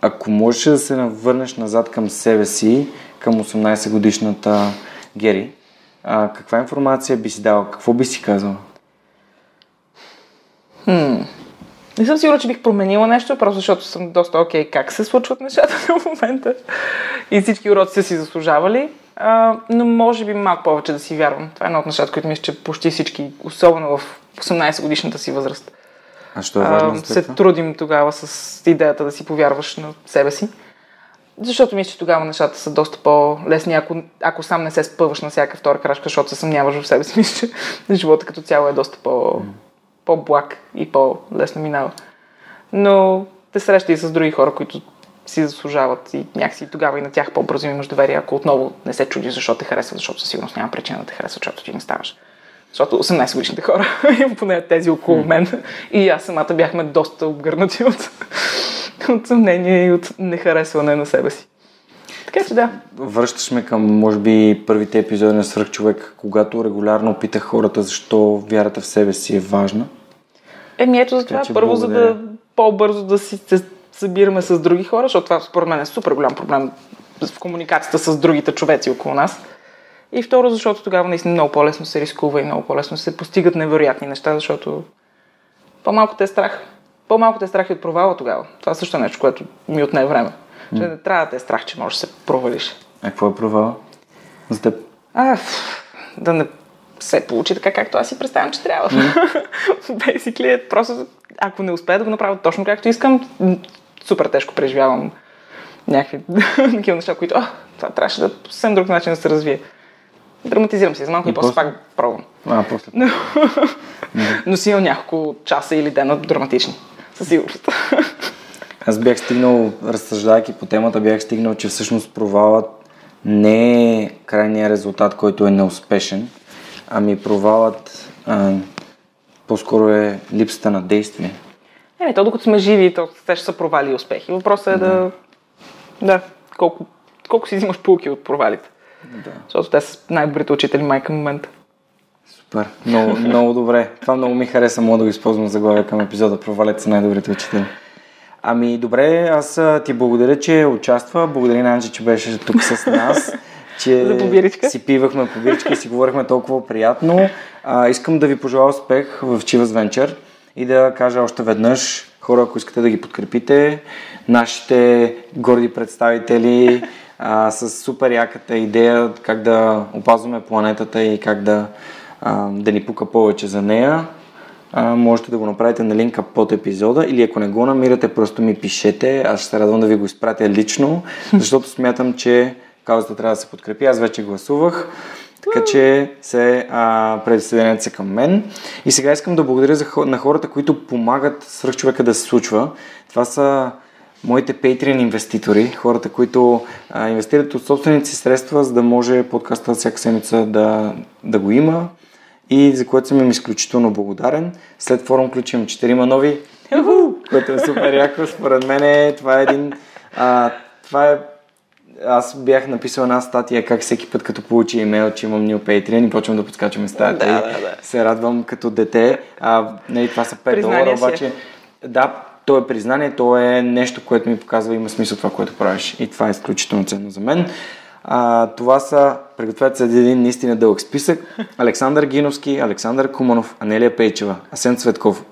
ако можеш да се върнеш назад към себе си, към 18 годишната Гери, а, каква информация би си дала? Какво би си казала? Не съм сигурна, че бих променила нещо, просто защото съм доста окей как се случват нещата [laughs] в момента. И всички уроци са си заслужавали. А, но може би малко повече да си вярвам. Това е едно от нещата, които мисля, че почти всички, особено в 18 годишната си възраст, А що е важно а, се трудим тогава с идеята да си повярваш на себе си. Защото мисля, че тогава нещата са доста по-лесни, ако, ако сам не се спъваш на всяка втора крачка, защото се съмняваш в себе си. [laughs] Мисля, че живота като цяло е доста по, по-благ и по-лесно минава. Но те среща и с други хора, които си заслужават и някакси тогава и на тях по-бързо имаш доверие, ако отново не се чуди защо те харесва, защото със сигурност няма причина да те харесва, защото ти не ставаш. Защото 18 годишните хора, [laughs] поне тези около мен, и аз самата бяхме доста обгърнати от, от съмнение и от нехаресване на себе си. Така че да, Връщаш ме към, може би, първите епизоди на Свърхчовек, когато регулярно питах хората защо вярата в себе си е важна. Еми ето за това, първо за да по-бързо да си се събираме с други хора, защото това според мен е супер голям проблем в комуникацията с другите човеци около нас. И второ, защото тогава наистина много по-лесно се рискува и много по-лесно се постигат невероятни неща, защото по-малко те е страх. По-малко те е страх и от провала тогава. Това също е нещо, което ми отне време. Че не трябва да те е страх, че можеш да се провалиш. А какво е провала? За теб? А, да не се получи така, както аз си представям, че трябва. [laughs] Basically, е просто, ако не успея да го направя точно както искам, супер тежко преживявам някакви [laughs] такива неща, които, това трябваше да по съвсем друг начин да се развие. Драматизирам се за малко и, И после пак пробвам. А, после. [laughs] Но си имам няколко часа или дена драматични. Със сигурност. [laughs] Аз бях стигнал, разсъждайки по темата, бях стигнал, че всъщност провалът не е крайният резултат, който е неуспешен, ами провалът а, по-скоро е липсата на действие. Еми, то докато сме живи, то те ще са провали и успехи. Въпросът е да... Да, колко, колко си взимаш полки от провалите. Да. Защото те са най-добрите учители май към момента. Супер. Много, много добре. Това много ми хареса, мога да го използвам заглавие към епизода. Провалете са най-добрите учители. Ами добре, аз ти благодаря, че участва. Благодаря на Анджи, че беше тук с нас. Че [laughs] побиричка. си пивахме по биричка и си говорихме толкова приятно. А, искам да ви пожелая успех в Chivas Venture и да кажа още веднъж, хора, ако искате да ги подкрепите, нашите горди представители а, с супер яката идея как да опазваме планетата и как да, а, да ни пука повече за нея. А, можете да го направите на линка под епизода или ако не го намирате, просто ми пишете. Аз ще се радвам да ви го изпратя лично, [laughs] защото смятам, че каузата трябва да се подкрепи. Аз вече гласувах. Така че се а, се към мен. И сега искам да благодаря за, на хората, които помагат свръхчовека да се случва. Това са моите Patreon инвеститори, хората, които а, инвестират от собствените си средства, за да може подкаста всяка седмица да, да го има и за което съм им изключително благодарен. След форум ключим четирима нови, което е супер яко. Според мен това е един... А, това е аз бях написал една статия как всеки път като получи имейл, че имам New Patreon и почвам да подскачаме статия. Да, да, да. Се радвам като дете. А, не, това са 5 Признание долара, си е. обаче да, то е признание, то е нещо, което ми показва има смисъл това, което правиш. И това е изключително ценно за мен. А, това са, пригответе се един наистина дълъг списък. Александър Гиновски, Александър Куманов, Анелия Пейчева, Асен Цветков,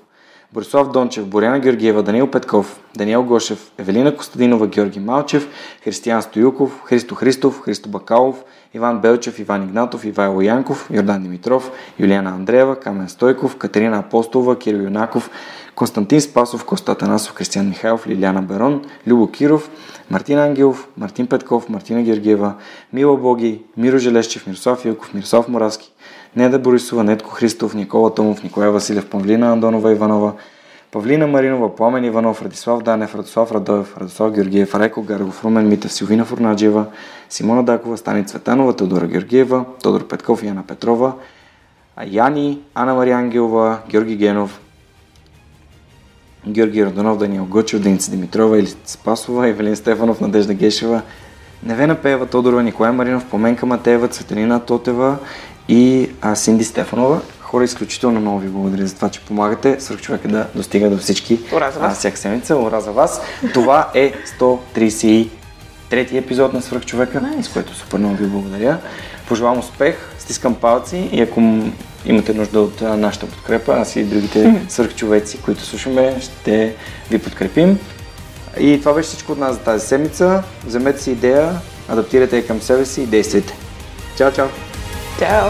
Борислав Дончев, Боряна Георгиева, Даниил Петков, Даниел Гошев, Евелина Костадинова, Георги Малчев, Християн Стоюков, Христо Христов, Христо Бакалов, Иван Белчев, Иван Игнатов, Ивайло Янков, Йордан Димитров, Юлиана Андреева, Камен Стойков, Катерина Апостолова, Кирил Юнаков, Константин Спасов, Коста Танасов, Кристиян Михайлов, Лиляна Берон, Любо Киров, Мартин Ангелов, Мартин Петков, Мартина Георгиева, Мила Боги, Миро Желещев, Мирослав Илков, Мирослав Моравски, Неда Борисова, Нетко Христов, Никола Томов, Николай Василев, Павлина Андонова Иванова, Павлина Маринова, Пламен Иванов, Радислав Данев, Радослав Радоев, Радослав Георгиев, Райко Гаргов, Румен Митев, Силвина Фурнаджиева, Симона Дакова, Стани Цветанова, Теодора Георгиева, Тодор Петков и Яна Петрова, Яни, Ана Мария Ангелова, Георги Генов, Георги Родонов, Даниел Гочев, Деница Димитрова, Или Спасова, Евелин Стефанов, Надежда Гешева, Невена Пеева, Тодорова, Николай Маринов, Поменка Матеева, Цветелина Тотева и а, Синди Стефанова. Хора, изключително много ви благодаря за това, че помагате свърх човека да достига до всички Ура за вас. а, всяка седмица. Ура за вас. Това е 133 епизод на Свърх човека, Nice. с което супер много ви благодаря. Пожелавам успех, стискам палци и ако имате нужда от нашата подкрепа, аз и другите свърхчовеци, които слушаме, ще ви подкрепим. И това беше всичко от нас за тази седмица. Вземете си идея, адаптирайте я към себе си и действайте. Чао, чао! Чао!